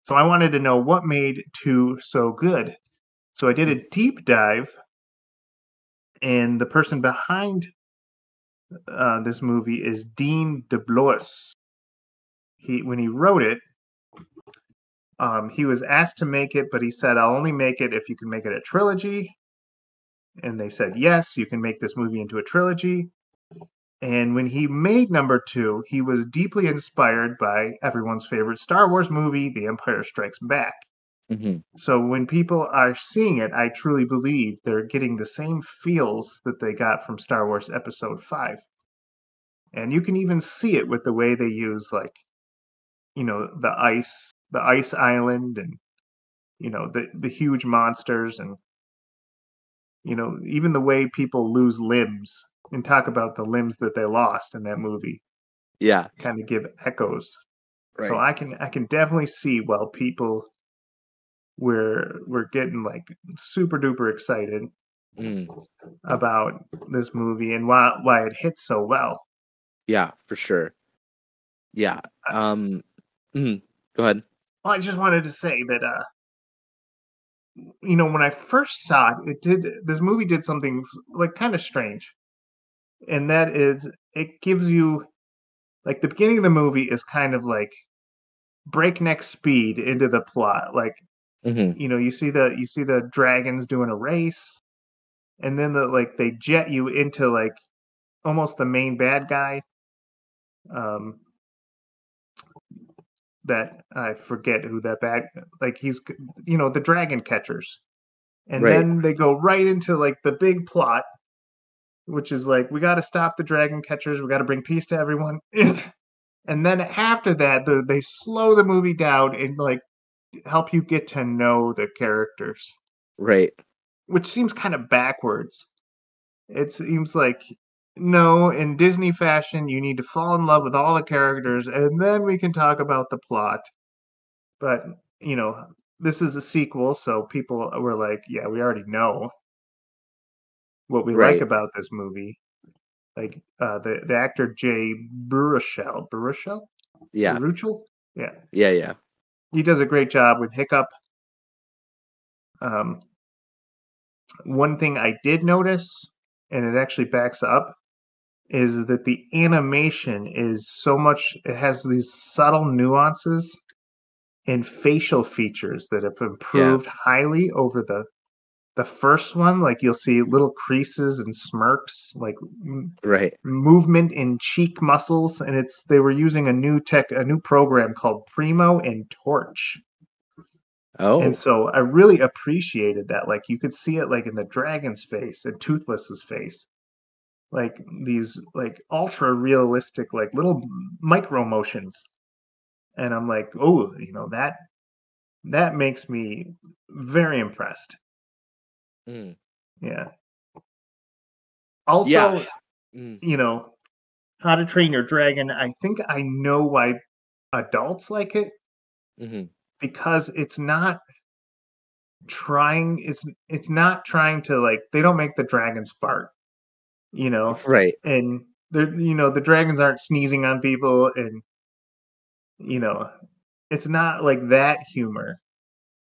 So I wanted to know what made two so good. So I did a deep dive, and the person behind uh, this movie is Dean DeBlois. He when he wrote it, um, he was asked to make it, but he said, "I'll only make it if you can make it a trilogy." And they said, "Yes, you can make this movie into a trilogy." And when he made number two, he was deeply inspired by everyone's favorite Star Wars movie, The Empire Strikes Back. hmm So when people are seeing it, I truly believe they're getting the same feels that they got from Star Wars Episode 5. And you can even see it with the way they use like you know, the ice, the ice island and you know, the the huge monsters and you know, even the way people lose limbs and talk about the limbs that they lost in that movie Yeah. kind of give echoes. Right. So I can I can definitely see while people were were getting like super duper excited Mm. about this movie and why why it hit so well. Yeah, for sure. Yeah. Um. Mhm. Go ahead. Well, I just wanted to say that uh you know when I first saw it, it did this movie did something like kind of strange. And that is it gives you like the beginning of the movie is kind of like breakneck speed into the plot. Like hmm you know you see the you see the dragons doing a race and then the like they jet you into like almost the main bad guy um that i forget who that bad like he's you know the dragon catchers and Right. then they go right into like the big plot which is like we got to stop the dragon catchers we got to bring peace to everyone and then after that the, they slow the movie down and like help you get to know the characters Right. which seems kind of backwards. It seems like no, in Disney fashion, you need to fall in love with all the characters and then we can talk about the plot. But, you know, this is a sequel, so people were like, yeah, we already know what we Right. like about this movie. like uh, the the actor Jay Baruchel, Baruchel, Yeah, Baruchel, yeah, yeah, yeah. he does a great job with Hiccup. Um, one thing I did notice, and it actually backs up, is that the animation is so much. It has these subtle nuances and facial features that have improved highly over the the first one. Like you'll see little creases and smirks, like Right. movement in cheek muscles, and it's they were using a new tech, a new program called Premo and Torch. Oh, And so I really appreciated that. Like you could see it like in the dragon's face and Toothless's face. Like these like ultra realistic, like little micro motions. And I'm like, oh, you know, that that makes me very impressed. Mm. Yeah. Also, Yeah. Mm. you know, How to Train Your Dragon, I think I know why adults like it hmm because it's not trying it's it's not trying to like they don't make the dragons fart you know Right. and they're you know the dragons aren't sneezing on people and you know it's not like that humor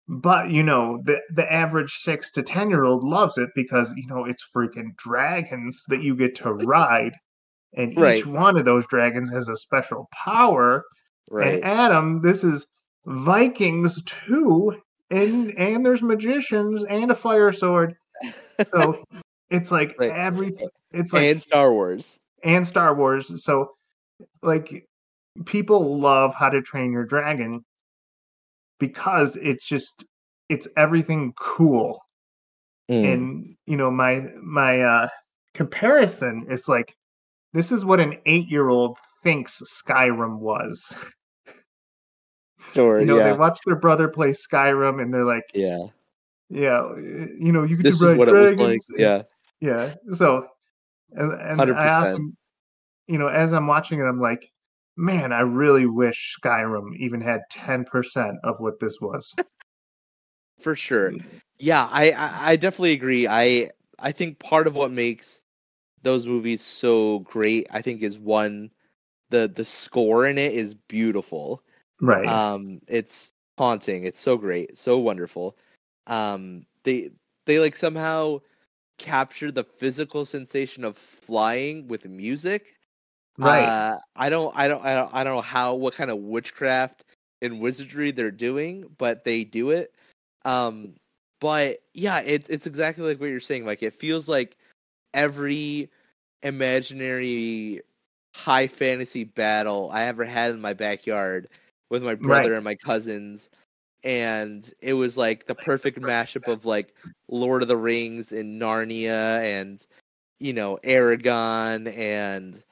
but you know the the average six to ten year old loves it because you know it's freaking dragons that you get to ride and Right. each one of those dragons has a special power Right. and Adam, this is Vikings too, and and there's magicians and a fire sword. So it's like Right. everything. It's like and Star Wars. and Star Wars. So like people love How to Train Your Dragon because it's just it's everything cool. Mm. And you know my my uh comparison is like this is what an 8-year-old thinks Skyrim was. Sure. You know, yeah. they watch their brother play Skyrim and they're like, yeah. yeah, you know, you get This to is what it was dragons. like. Yeah. Yeah. So, and, and I 100%. often, you know, as I'm watching it, I'm like, man, I really wish Skyrim even had 10% of what this was. For sure. Yeah, I, I I definitely agree. I I think part of what makes those movies so great, I think, is one the the score in it is beautiful. Right. Um, it's haunting. It's so great, so wonderful. Um, they they like somehow capture the physical sensation of flying with music. right. Uh, I don't, I don't, I don't, I don't know how, what kind of witchcraft and wizardry they're doing, but they do it. Um, but yeah, it's it's exactly like what you're saying. Like it feels like every imaginary high fantasy battle I ever had in my backyard with my brother Right. and my cousins. And it was like the perfect mashup of like Lord of the Rings and Narnia and you know Eragon and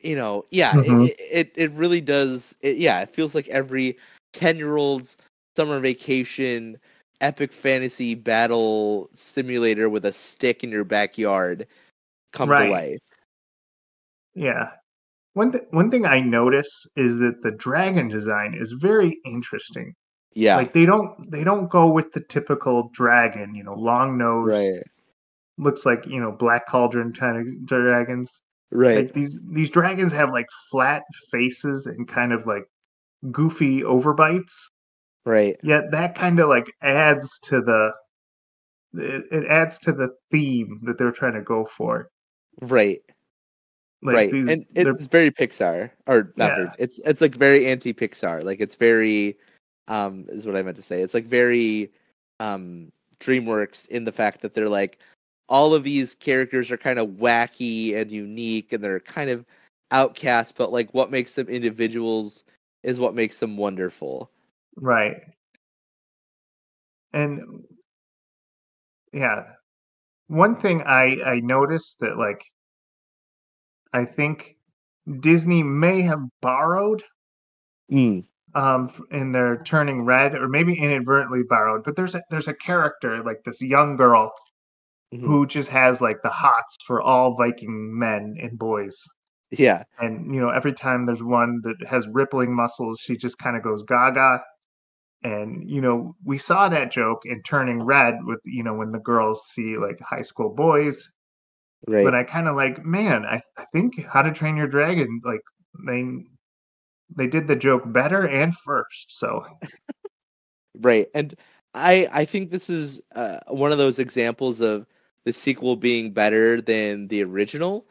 you know yeah Mhm. it, it it really does it, yeah it feels like every 10 year old's summer vacation epic fantasy battle simulator with a stick in your backyard come Right. to life yeah. One, th- one thing I notice is that the dragon design is very interesting. Yeah Like they don't they don't go with the typical dragon, you know, long nose, right looks like you know black cauldron kind of dragons. right Like these these dragons have like flat faces and kind of like goofy overbites. right Yet that kind of like adds to the it, it adds to the theme that they're trying to go for. right Like right these, and it's very pixar or not Yeah. very, it's it's like very anti pixar like it's very um is what i meant to say. It's like very um dreamworks in the fact that they're like all of these characters are kind of wacky and unique and they're kind of outcast but like what makes them individuals is what makes them wonderful. Right. And yeah, one thing I I noticed that like I think Disney may have borrowed um in their turning red or maybe inadvertently borrowed but there's a there's a character like this young girl Mhm. who just has like the hots for all viking men and boys yeah and you know every time there's one that has rippling muscles she just kind of goes gaga and you know we saw that joke in turning red with you know when the girls see like high school boys Right. But I kind of like, man, I, I think How to Train Your Dragon, like they they did the joke better and first. So Right. And I I think this is uh, one of those examples of the sequel being better than the original.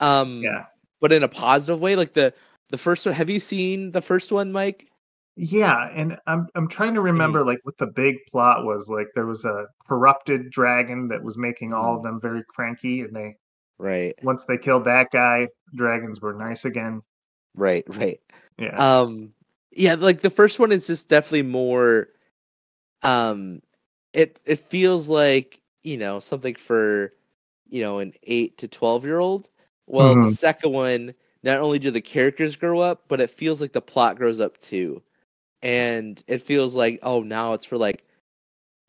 Um yeah, but in a positive way like the the first one have you seen the first one Mike? yeah, and I'm I'm trying to remember like what the big plot was. Like there was a corrupted dragon that was making all of them very cranky, and they Right. once they killed that guy, dragons were nice again. Right, right. Yeah, Um yeah, like the first one is just definitely more um it it feels like, you know, something for you know, an 8 to 12 year old. Well, the Mhm. second one not only do the characters grow up, but it feels like the plot grows up too. And it feels like oh, now it's for like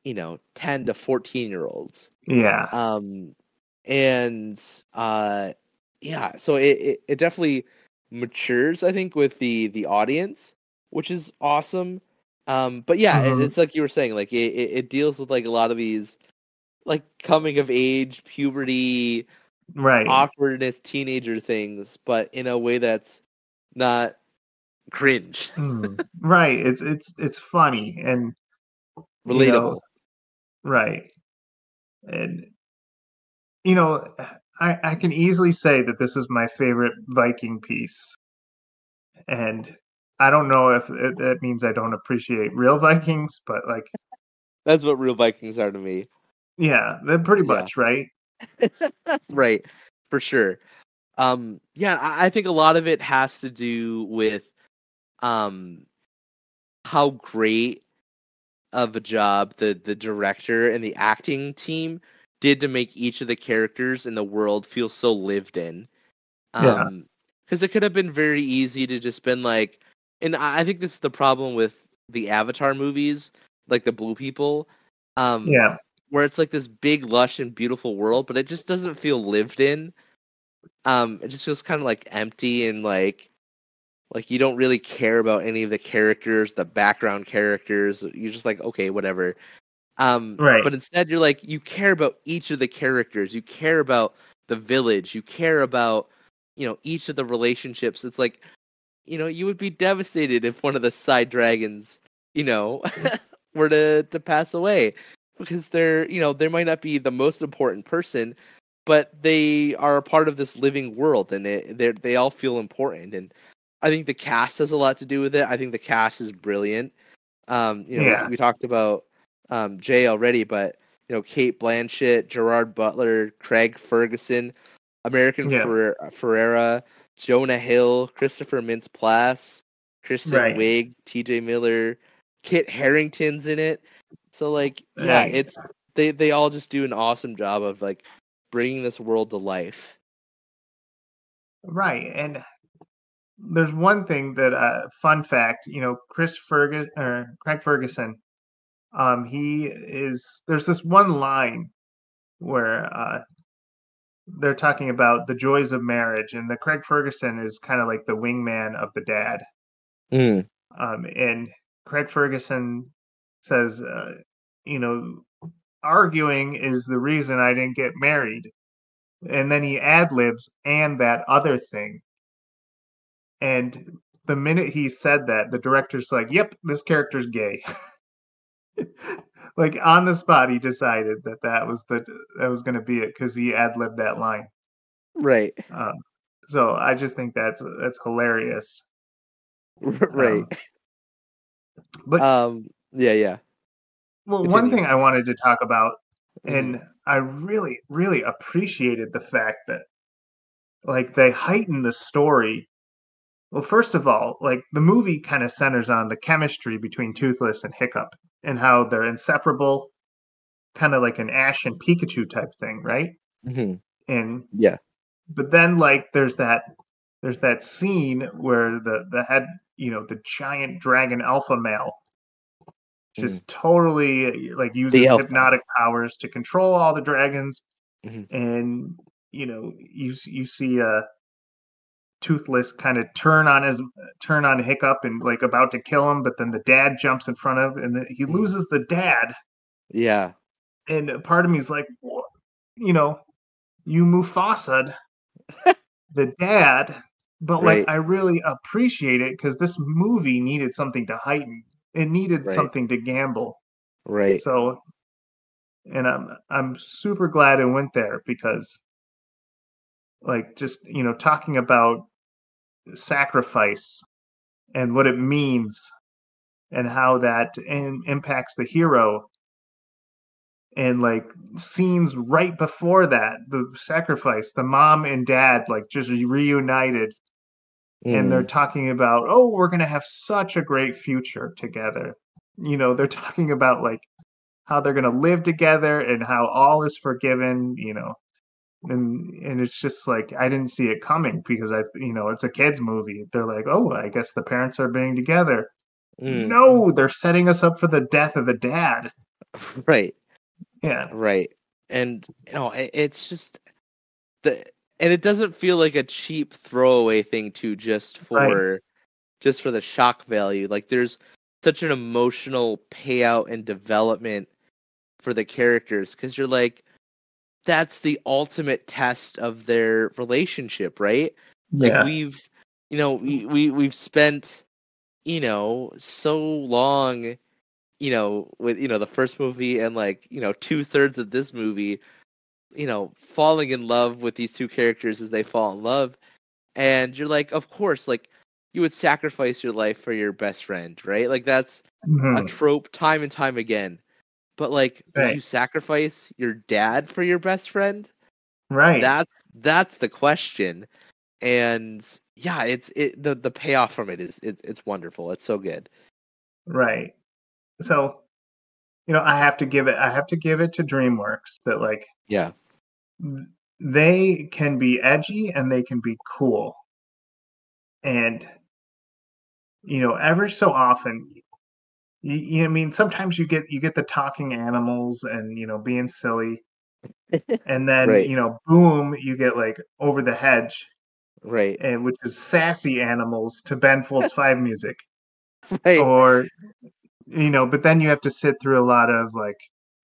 you know, 10 to 14 year olds. yeah, um and uh yeah so it, it it definitely matures i think with the the audience which is awesome um but yeah it- Mhm. it's like you were saying like it, it it deals with like a lot of these like coming of age puberty right. awkwardness teenager things but in a way that's not cringe Mm, right. It's it's it's funny and you relatable know, right. And you know, I I can easily say that this is my favorite Viking piece, and I don't know if it, that means I don't appreciate real Vikings, but like, that's what real vikings are to me yeah, they're pretty Yeah. much right. right for sure um yeah I, I think a lot of it has to do with um how great of a job the the director and the acting team did to make each of the characters in the world feel so lived in. Um because it could have been very easy to just been like and i I think this is the problem with the avatar movies like the blue people um Yeah, where it's like this big lush and beautiful world but it just doesn't feel lived in. Um it just feels kind of like empty and like like you don't really care about any of the characters the background characters. You're just like okay whatever um Right. but instead you're like you care about each of the characters. You care about the village. You care about you know each of the relationships. It's like you know you would be devastated if one of the side dragons you know were to to pass away because they're you know they might not be the most important person but they are a part of this living world and they they all feel important. And i think the cast has a lot to do with it. I think the cast is brilliant. Um you know Yeah. we, we talked about um jay already but you know cate blanchett gerard butler craig ferguson american Yeah. Ferrer- ferrera jonah hill christopher mintz plasse kristen Right. wiig tj miller kit harington's in it so like yeah Right. it's they they all just do an awesome job of like bringing this world to life right. And there's one thing that uh fun fact, you know, Chris Ferguson or Craig Ferguson, um, he is there's this one line where uh they're talking about the joys of marriage and the Craig Ferguson is kind of like the wingman of the dad. Um, and Craig Ferguson says, uh, you know, arguing is the reason I didn't get married. And then he ad libs and that other thing. And the minute he said that, the director's like, yep, this character's gay. like on the spot, he decided that that was the that was going to be it because he ad libbed that line. right Um, so I just think that's that's hilarious. right But um yeah yeah Well, Continue. one thing I wanted to talk about, and I really, really appreciated the fact that, like, they heightened the story. Well, first of all, like, the movie kind of centers on the chemistry between Toothless and Hiccup and how they're inseparable, kind of like an Ash and Pikachu type thing, right? Mhm. And Yeah. but then, like, there's that. There's that scene where the the head, you know, the giant dragon alpha male just totally like uses hypnotic powers to control all the dragons Mhm. and you know you you see uh toothless kind of turn on his turn on hiccup and like about to kill him but then the dad jumps in front of and then he Mhm. loses the dad yeah and part of me is like "Wha- you know you Mufasa, the dad, but Right. like I really appreciate it because this movie needed something to heighten. It needed Right. something to gamble. Right. So, and I'm I'm super glad it went there because, like, just you know, talking about sacrifice and what it means and how that in, impacts the hero. And like scenes right before that the sacrifice the mom and dad like just reunited and they're mm. talking about oh we're going to have such a great future together. You know they're talking about like how they're going to live together and how all is forgiven you know and and it's just like i didn't see it coming because i you know it's a kids movie they're like oh i guess the parents are being together Mm. no they're setting us up for the death of the dad Right. yeah Right. And you know, it, it's just the and it doesn't feel like a cheap throwaway thing to just for just for the shock value. Like there's such an emotional payout and development for the characters cuz you're like that's the ultimate test of their relationship, right? Like we've you know, we, we we've spent you know so long you know with you know the first movie and like you know two thirds of this movie you know falling in love with these two characters as they fall in love and you're like of course like you would sacrifice your life for your best friend right like that's a Mhm. trope time and time again but like Right. you sacrifice your dad for your best friend right that's that's the question and yeah it's it the the payoff from it is it's it's wonderful it's so good Right. So, you know, I have to give it I have to give it to DreamWorks that like yeah they can be edgy and they can be cool. And you know, ever so often you, you I mean sometimes you get you get the talking animals and you know being silly. And then, Right. you know, boom, you get like over the hedge right and which is sassy animals to Ben Folds 5 music. right or you know but then you have to sit through a lot of like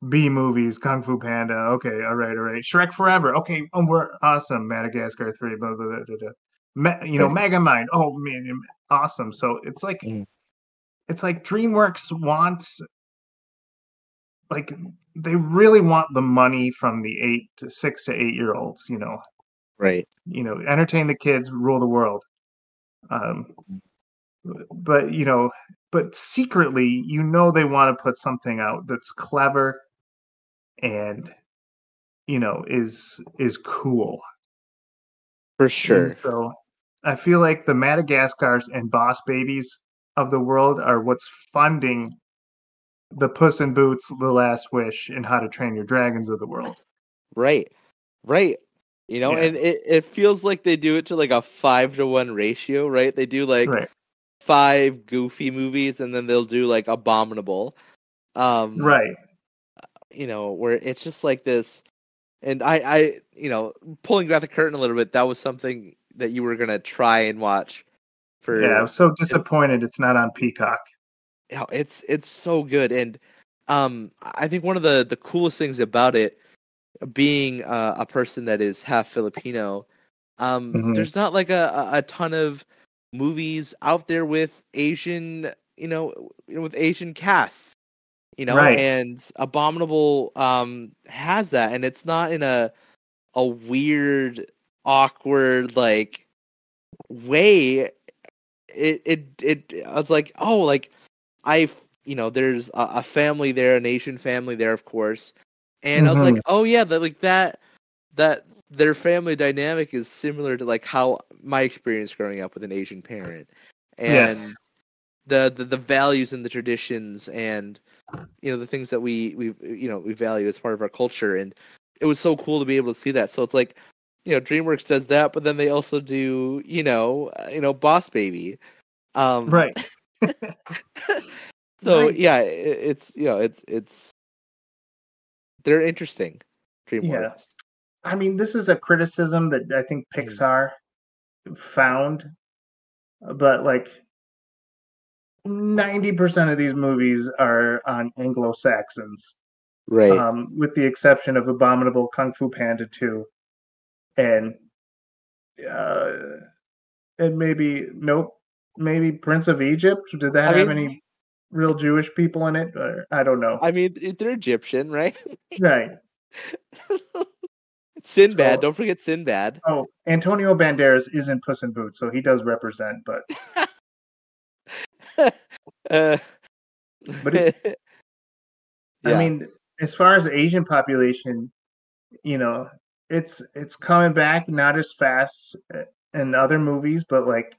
b movies kung fu panda okay all right all right shrek forever okay oh, we're awesome madagascar 3 blah, blah, blah, blah, blah. Ma- you know Right. megamind oh man awesome so it's like Mhm. It's like dreamworks wants like they really want the money from the eight to six to eight year olds you know? Right. You know entertain the kids rule the world. Um but you know but secretly you know they want to put something out that's clever and you know is is cool. For And sure. so i feel like the madagascars and boss babies of the world are what's funding the puss in boots the last wish and how to train your dragons of the world. Right. Right. You know Yeah. and it, it feels like they do it to like a five to one ratio right? They do like right. five goofy movies and then they'll do like abominable. Um right. you know where it's just like this and i i you know pulling back the curtain a little bit that was something that you were gonna try and watch for yeah i'm so disappointed it's not on peacock it's it's so good and um i think one of the the coolest things about it being uh, a person that is half filipino um Mhm. there's not like a, a ton of movies out there with asian you know you know, with asian casts you know Right. and abominable um has that and it's not in a a weird awkward like way it it it I was like, oh, like I you know, there's a, a family there, a Asian family there, of course, and I was like, mm-hmm. oh yeah, that like that that their family dynamic is similar to like how my experience growing up with an Asian parent, and Yes. the, the the values and the traditions and you know the things that we we you know we value as part of our culture, and it was so cool to be able to see that. So it's like you know DreamWorks does that, but then they also do you know uh, you know Boss Baby, um, right So Right. yeah, i it's you know it's it's they're interesting. DreamWorks. Yeah. I mean, this is a criticism that I think Mm. Pixar found, but like 90% of these movies are on Anglo Saxons, Right. um, with the exception of Abominable Kung Fu Panda 2. And uh, and maybe nope, maybe Prince of Egypt. Did that I have mean- any real Jewish people in it? Or, I don't know. I mean, they're Egyptian, right? right. Sinbad. So- Don't forget Sinbad. Oh, Antonio Banderas is in Puss in Boots, so he does represent. But Uh, But it- I mean, as far as Asian population, you know, it's it's coming back not as fast uh, in other movies, but like,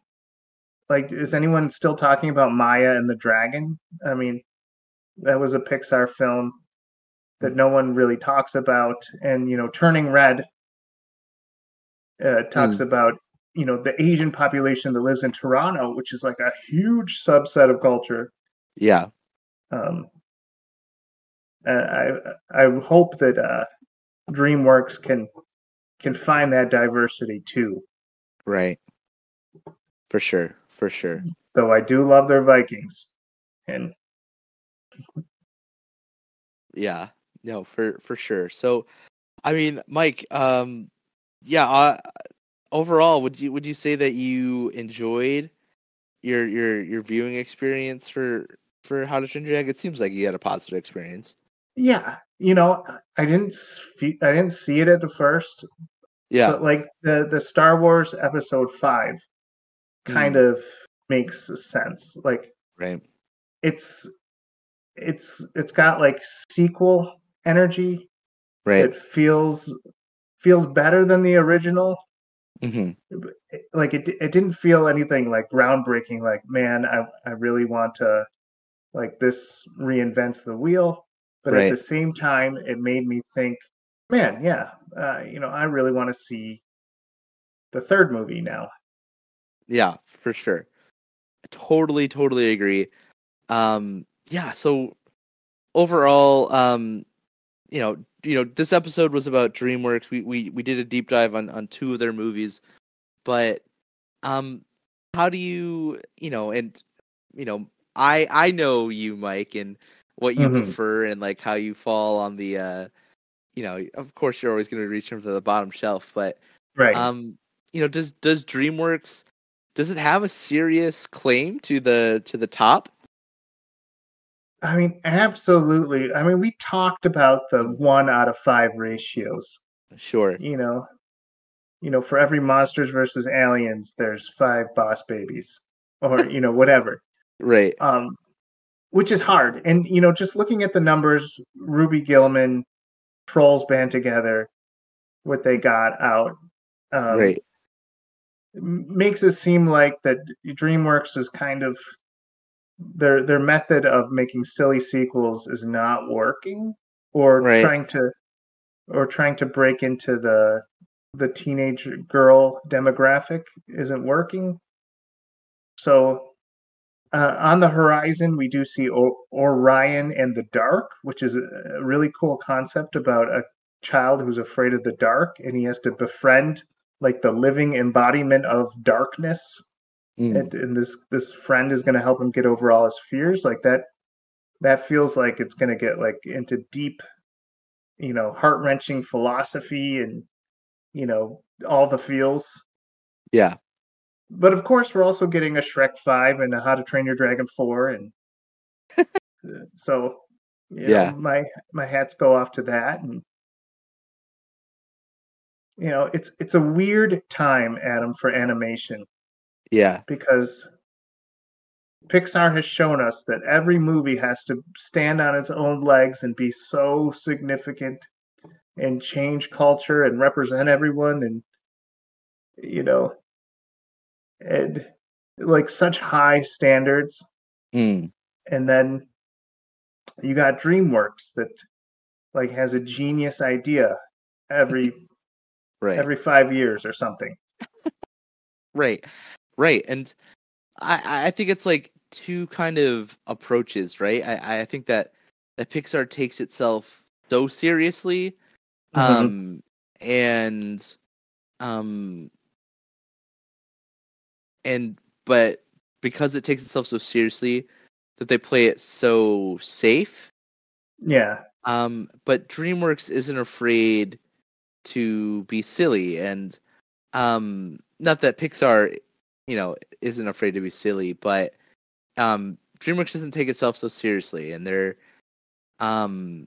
like is anyone still talking about Maya and the Dragon? I mean, that was a Pixar film that no one really talks about, and you know, Turning Red uh, talks about you know the Asian population that lives in Toronto, which is like a huge subset of culture. yeah. Um, I I hope that uh, DreamWorks can can find that diversity too. Right. For sure. For sure. Though I do love their Vikings, and Yeah. No, for for sure. So, I mean, Mike, um, yeah. Uh, overall, would you would you say that you enjoyed your your your viewing experience for for How to Train Your Dragon? It seems like you had a positive experience. Yeah, you know, I didn't I didn't see it at the first, Yeah. but like the the Star Wars Episode Five kind of makes sense. Like right. it's it's it's got like sequel energy. Right. It feels feels better than the original. hmm like it it didn't feel anything like groundbreaking like man i i really want to like this reinvents the wheel but Right. at the same time it made me think man yeah uh, you know i really want to see the third movie now Yeah, for sure. Totally, totally agree. Um, yeah, so overall, um, you know, you know, this episode was about DreamWorks. We we we did a deep dive on on two of their movies, but um, how do you, you know, and you know, I I know you, Mike, and what you Mhm. prefer, and like how you fall on the, uh, you know, of course you're always going to reach for the bottom shelf, but right. um you know does does dreamworks does it have a serious claim to the to the top? I mean absolutely. I mean we talked about the one out of five ratios. Sure. You know you know for every monsters versus aliens there's five boss babies or you know whatever. Right. Um, which is hard. And you know, just looking at the numbers, Ruby Gillman, Trolls band together, what they got out, um, right makes it seem like that DreamWorks is kind of their their method of making silly sequels is not working, or Right. trying to or trying to break into the the teenage girl demographic isn't working. So uh, on the horizon, we do see o- Orion and the dark, which is a really cool concept about a child who's afraid of the dark, and he has to befriend like the living embodiment of darkness. Mm. And, and this this friend is going to help him get over all his fears. Like that, that feels like it's going to get like into deep, you know, heart wrenching philosophy and you know all the feels yeah but of course we're also getting a Shrek 5 and a How to Train Your Dragon 4 and uh, so Yeah. know, my my hats go off to that and you know it's it's a weird time Adam for animation yeah because Pixar has shown us that every movie has to stand on its own legs and be so significant and change culture and represent everyone and you know and like such high standards Mm. and then you got DreamWorks that like has a genius idea every right. every 5 years or something. Right. Right. And i i think it's like two kind of approaches right? I i think that that pixar takes itself so seriously Mhm. um and um and but because it takes itself so seriously that they play it so safe yeah. um but dreamworks isn't afraid to be silly and um not that Pixar you know isn't afraid to be silly but um DreamWorks doesn't take itself so seriously and they're um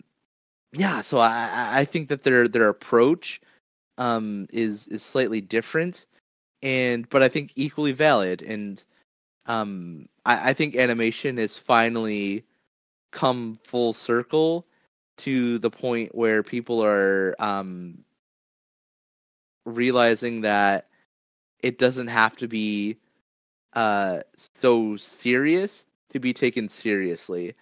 yeah so I I think that their their approach um is is slightly different and but I think equally valid and um I, I think animation has finally come full circle to the point where people are um realizing that it doesn't have to be uh so serious to be taken seriously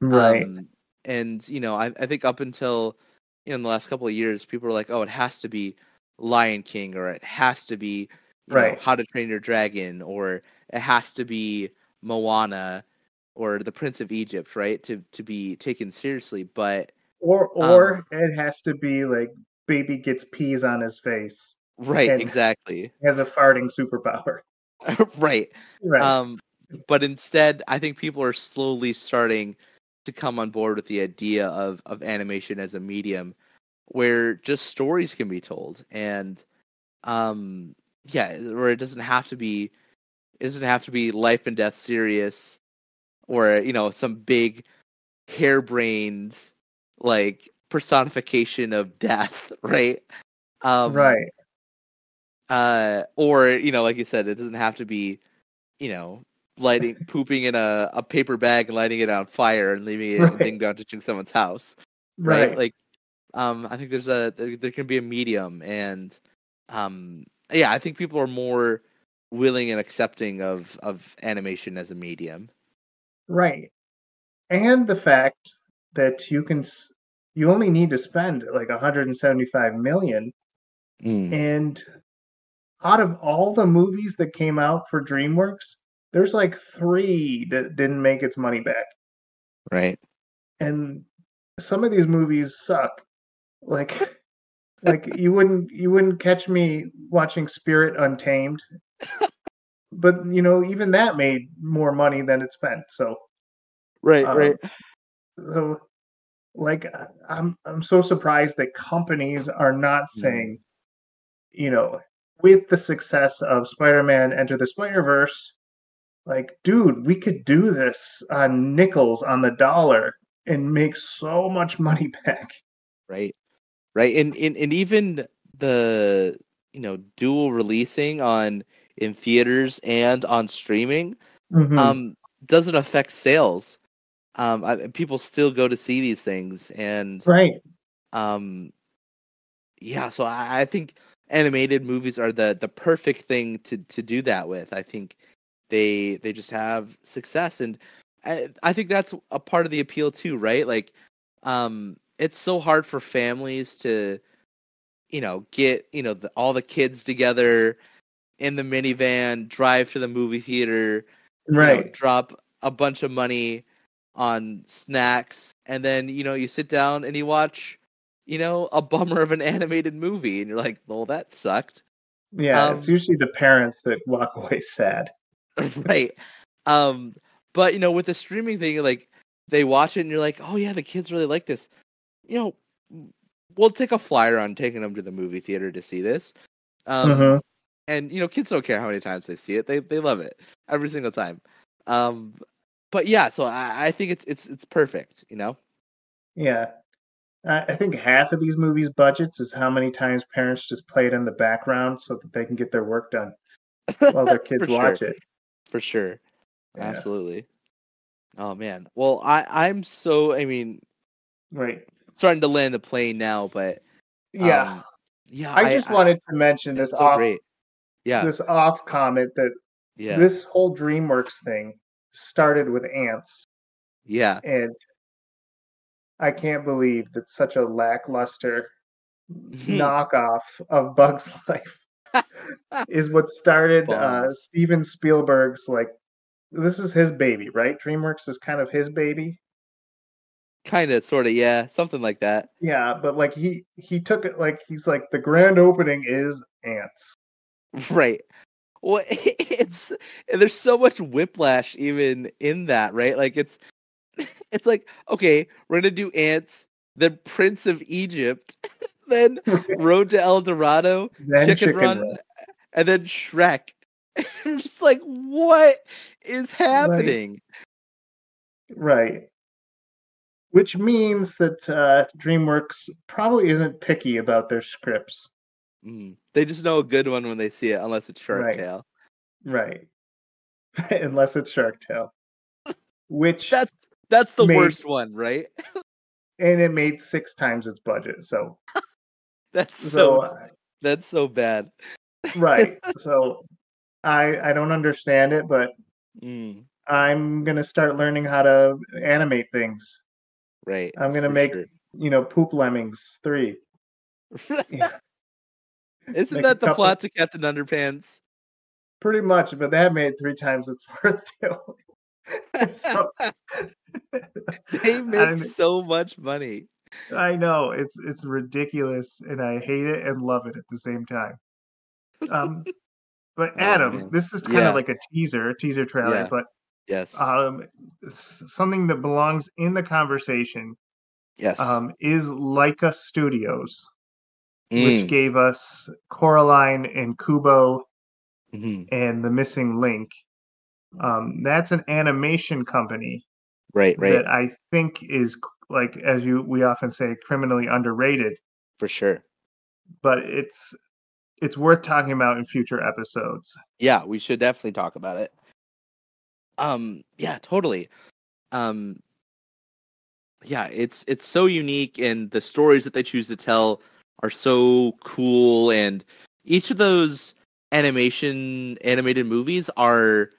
Right. um, and you know I, I think up until you know in the last couple of years people were like oh it has to be lion king or it has to be you know, Right. how to train your dragon or it has to be moana or the prince of egypt right to to be taken seriously but or or um, it has to be like baby gets peas on his face. right exactly Has a farting superpower. right Right. Um, but instead, I think people are slowly starting to come on board with the idea of of animation as a medium where just stories can be told, and um, yeah, where it doesn't have to be, it doesn't have to be life and death serious, or you know some big harebrained like personification of death, right? Um, right. uh or you know like you said it doesn't have to be you know lighting pooping in a, a paper bag and lighting it on fire and leaving it Right. and being down to someone's house right? Right. like um i think there's a there, there can be a medium and um yeah i think people are more willing and accepting of of animation as a medium Right. And the fact that you can you only need to spend like 175 million hmm. and out of all the movies that came out for DreamWorks, there's like 3 that didn't make its money back. right And some of these movies suck. Like like you wouldn't you wouldn't catch me watching Spirit Untamed. But you know, even that made more money than it spent. So right Um, so like i'm i'm so surprised that companies are not Mm. saying you know with the success of spider-man enter the spider-verse like dude we could do this on nickels on the dollar and make so much money back right right? And, and and even the you know dual releasing on in theaters and on streaming Mhm. um doesn't affect sales. Um I, people still go to see these things and right. um yeah so I, I think animated movies are the the perfect thing to to do that with. I think they they just have success and i i think that's a part of the appeal too right? Like um it's so hard for families to you know get you know the, all the kids together in the minivan drive to the movie theater you know, right. drop a bunch of money on snacks and then you know you sit down and you watch you know a bummer of an animated movie and you're like well that sucked. Yeah it's um, usually the parents that walk away sad. Right. Um but you know with the streaming thing like they watch it and you're like oh yeah the kids really like this you know we'll take a flyer on taking them to the movie theater to see this um Mhm. and you know kids don't care how many times they see it they they love it every single time um but yeah so i, I think it's it's it's perfect you know Yeah. I think half of these movies' budgets is how many times parents just play it in the background so that they can get their work done while their kids For sure. watch it. for sure Yeah. absolutely oh man well i i'm so i mean Right. Starting to land the plane now but Yeah. um, yeah I just wanted to mention this so off great yeah this off comment that yeah this whole DreamWorks thing started with Antz yeah and I can't believe that such a lackluster knockoff of Bugs Life is what started uh, Steven Spielberg's like this is his baby, right? DreamWorks is kind of his baby. Kind of sort of yeah something like that Yeah, but like he he took it like he's like the grand opening is Antz. right well it's there's so much whiplash even in that right like it's it's like okay we're gonna do Antz then prince of egypt then Road to El Dorado, Then Chicken, Chicken Run, Run. and then Shrek. I'm just like, what is happening? Right. Which means that uh, DreamWorks probably isn't picky about their scripts. Mm. They just know a good one when they see it, unless it's Shark Right. Tale. Right. Unless it's Shark Tale. Which That's that's the Made- worst one, right? and it made six times its budget. So That's so so that's so bad. right. So I I don't understand it, but Mm, I'm gonna start learning how to animate things. Right. I'm gonna make sure. you know Poop Lemmings three. Yeah, Isn't Make that the couple- plot to Captain Underpants? pretty much, but that made three times its worth too. so, They make mean- so much money. I know it's it's ridiculous, and I hate it and love it at the same time. Um, but Oh, Adam, man. this is kind Yeah. of like a teaser, a teaser trailer, Yeah. but Yes. um, something that belongs in the conversation yes. um, is Laika Studios, Mm, which gave us Coraline and Kubo mhm. and The Missing Link. Um, that's an animation company Right, right. that I think is like, as you we often say, criminally underrated. For sure. but it's it's worth talking about in future episodes. Yeah, we should definitely talk about it. Um, yeah, totally. Um, yeah, it's it's so unique, and the stories that they choose to tell are so cool, and each of those animation animated movies are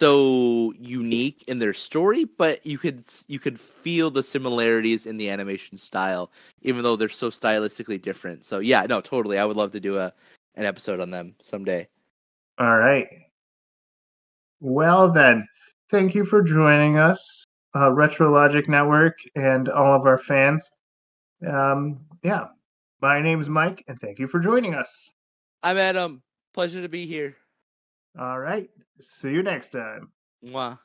so unique in their story, but you could you could feel the similarities in the animation style, even though they're so stylistically different. So yeah, no, totally. I would love to do a an episode on them someday. All right. Well then, thank you for joining us, uh, Retro Logic Network, and all of our fans. Um, yeah, my name's Mike, and thank you for joining us. I'm Adam. Pleasure to be here. All right, see you next time. Mwah.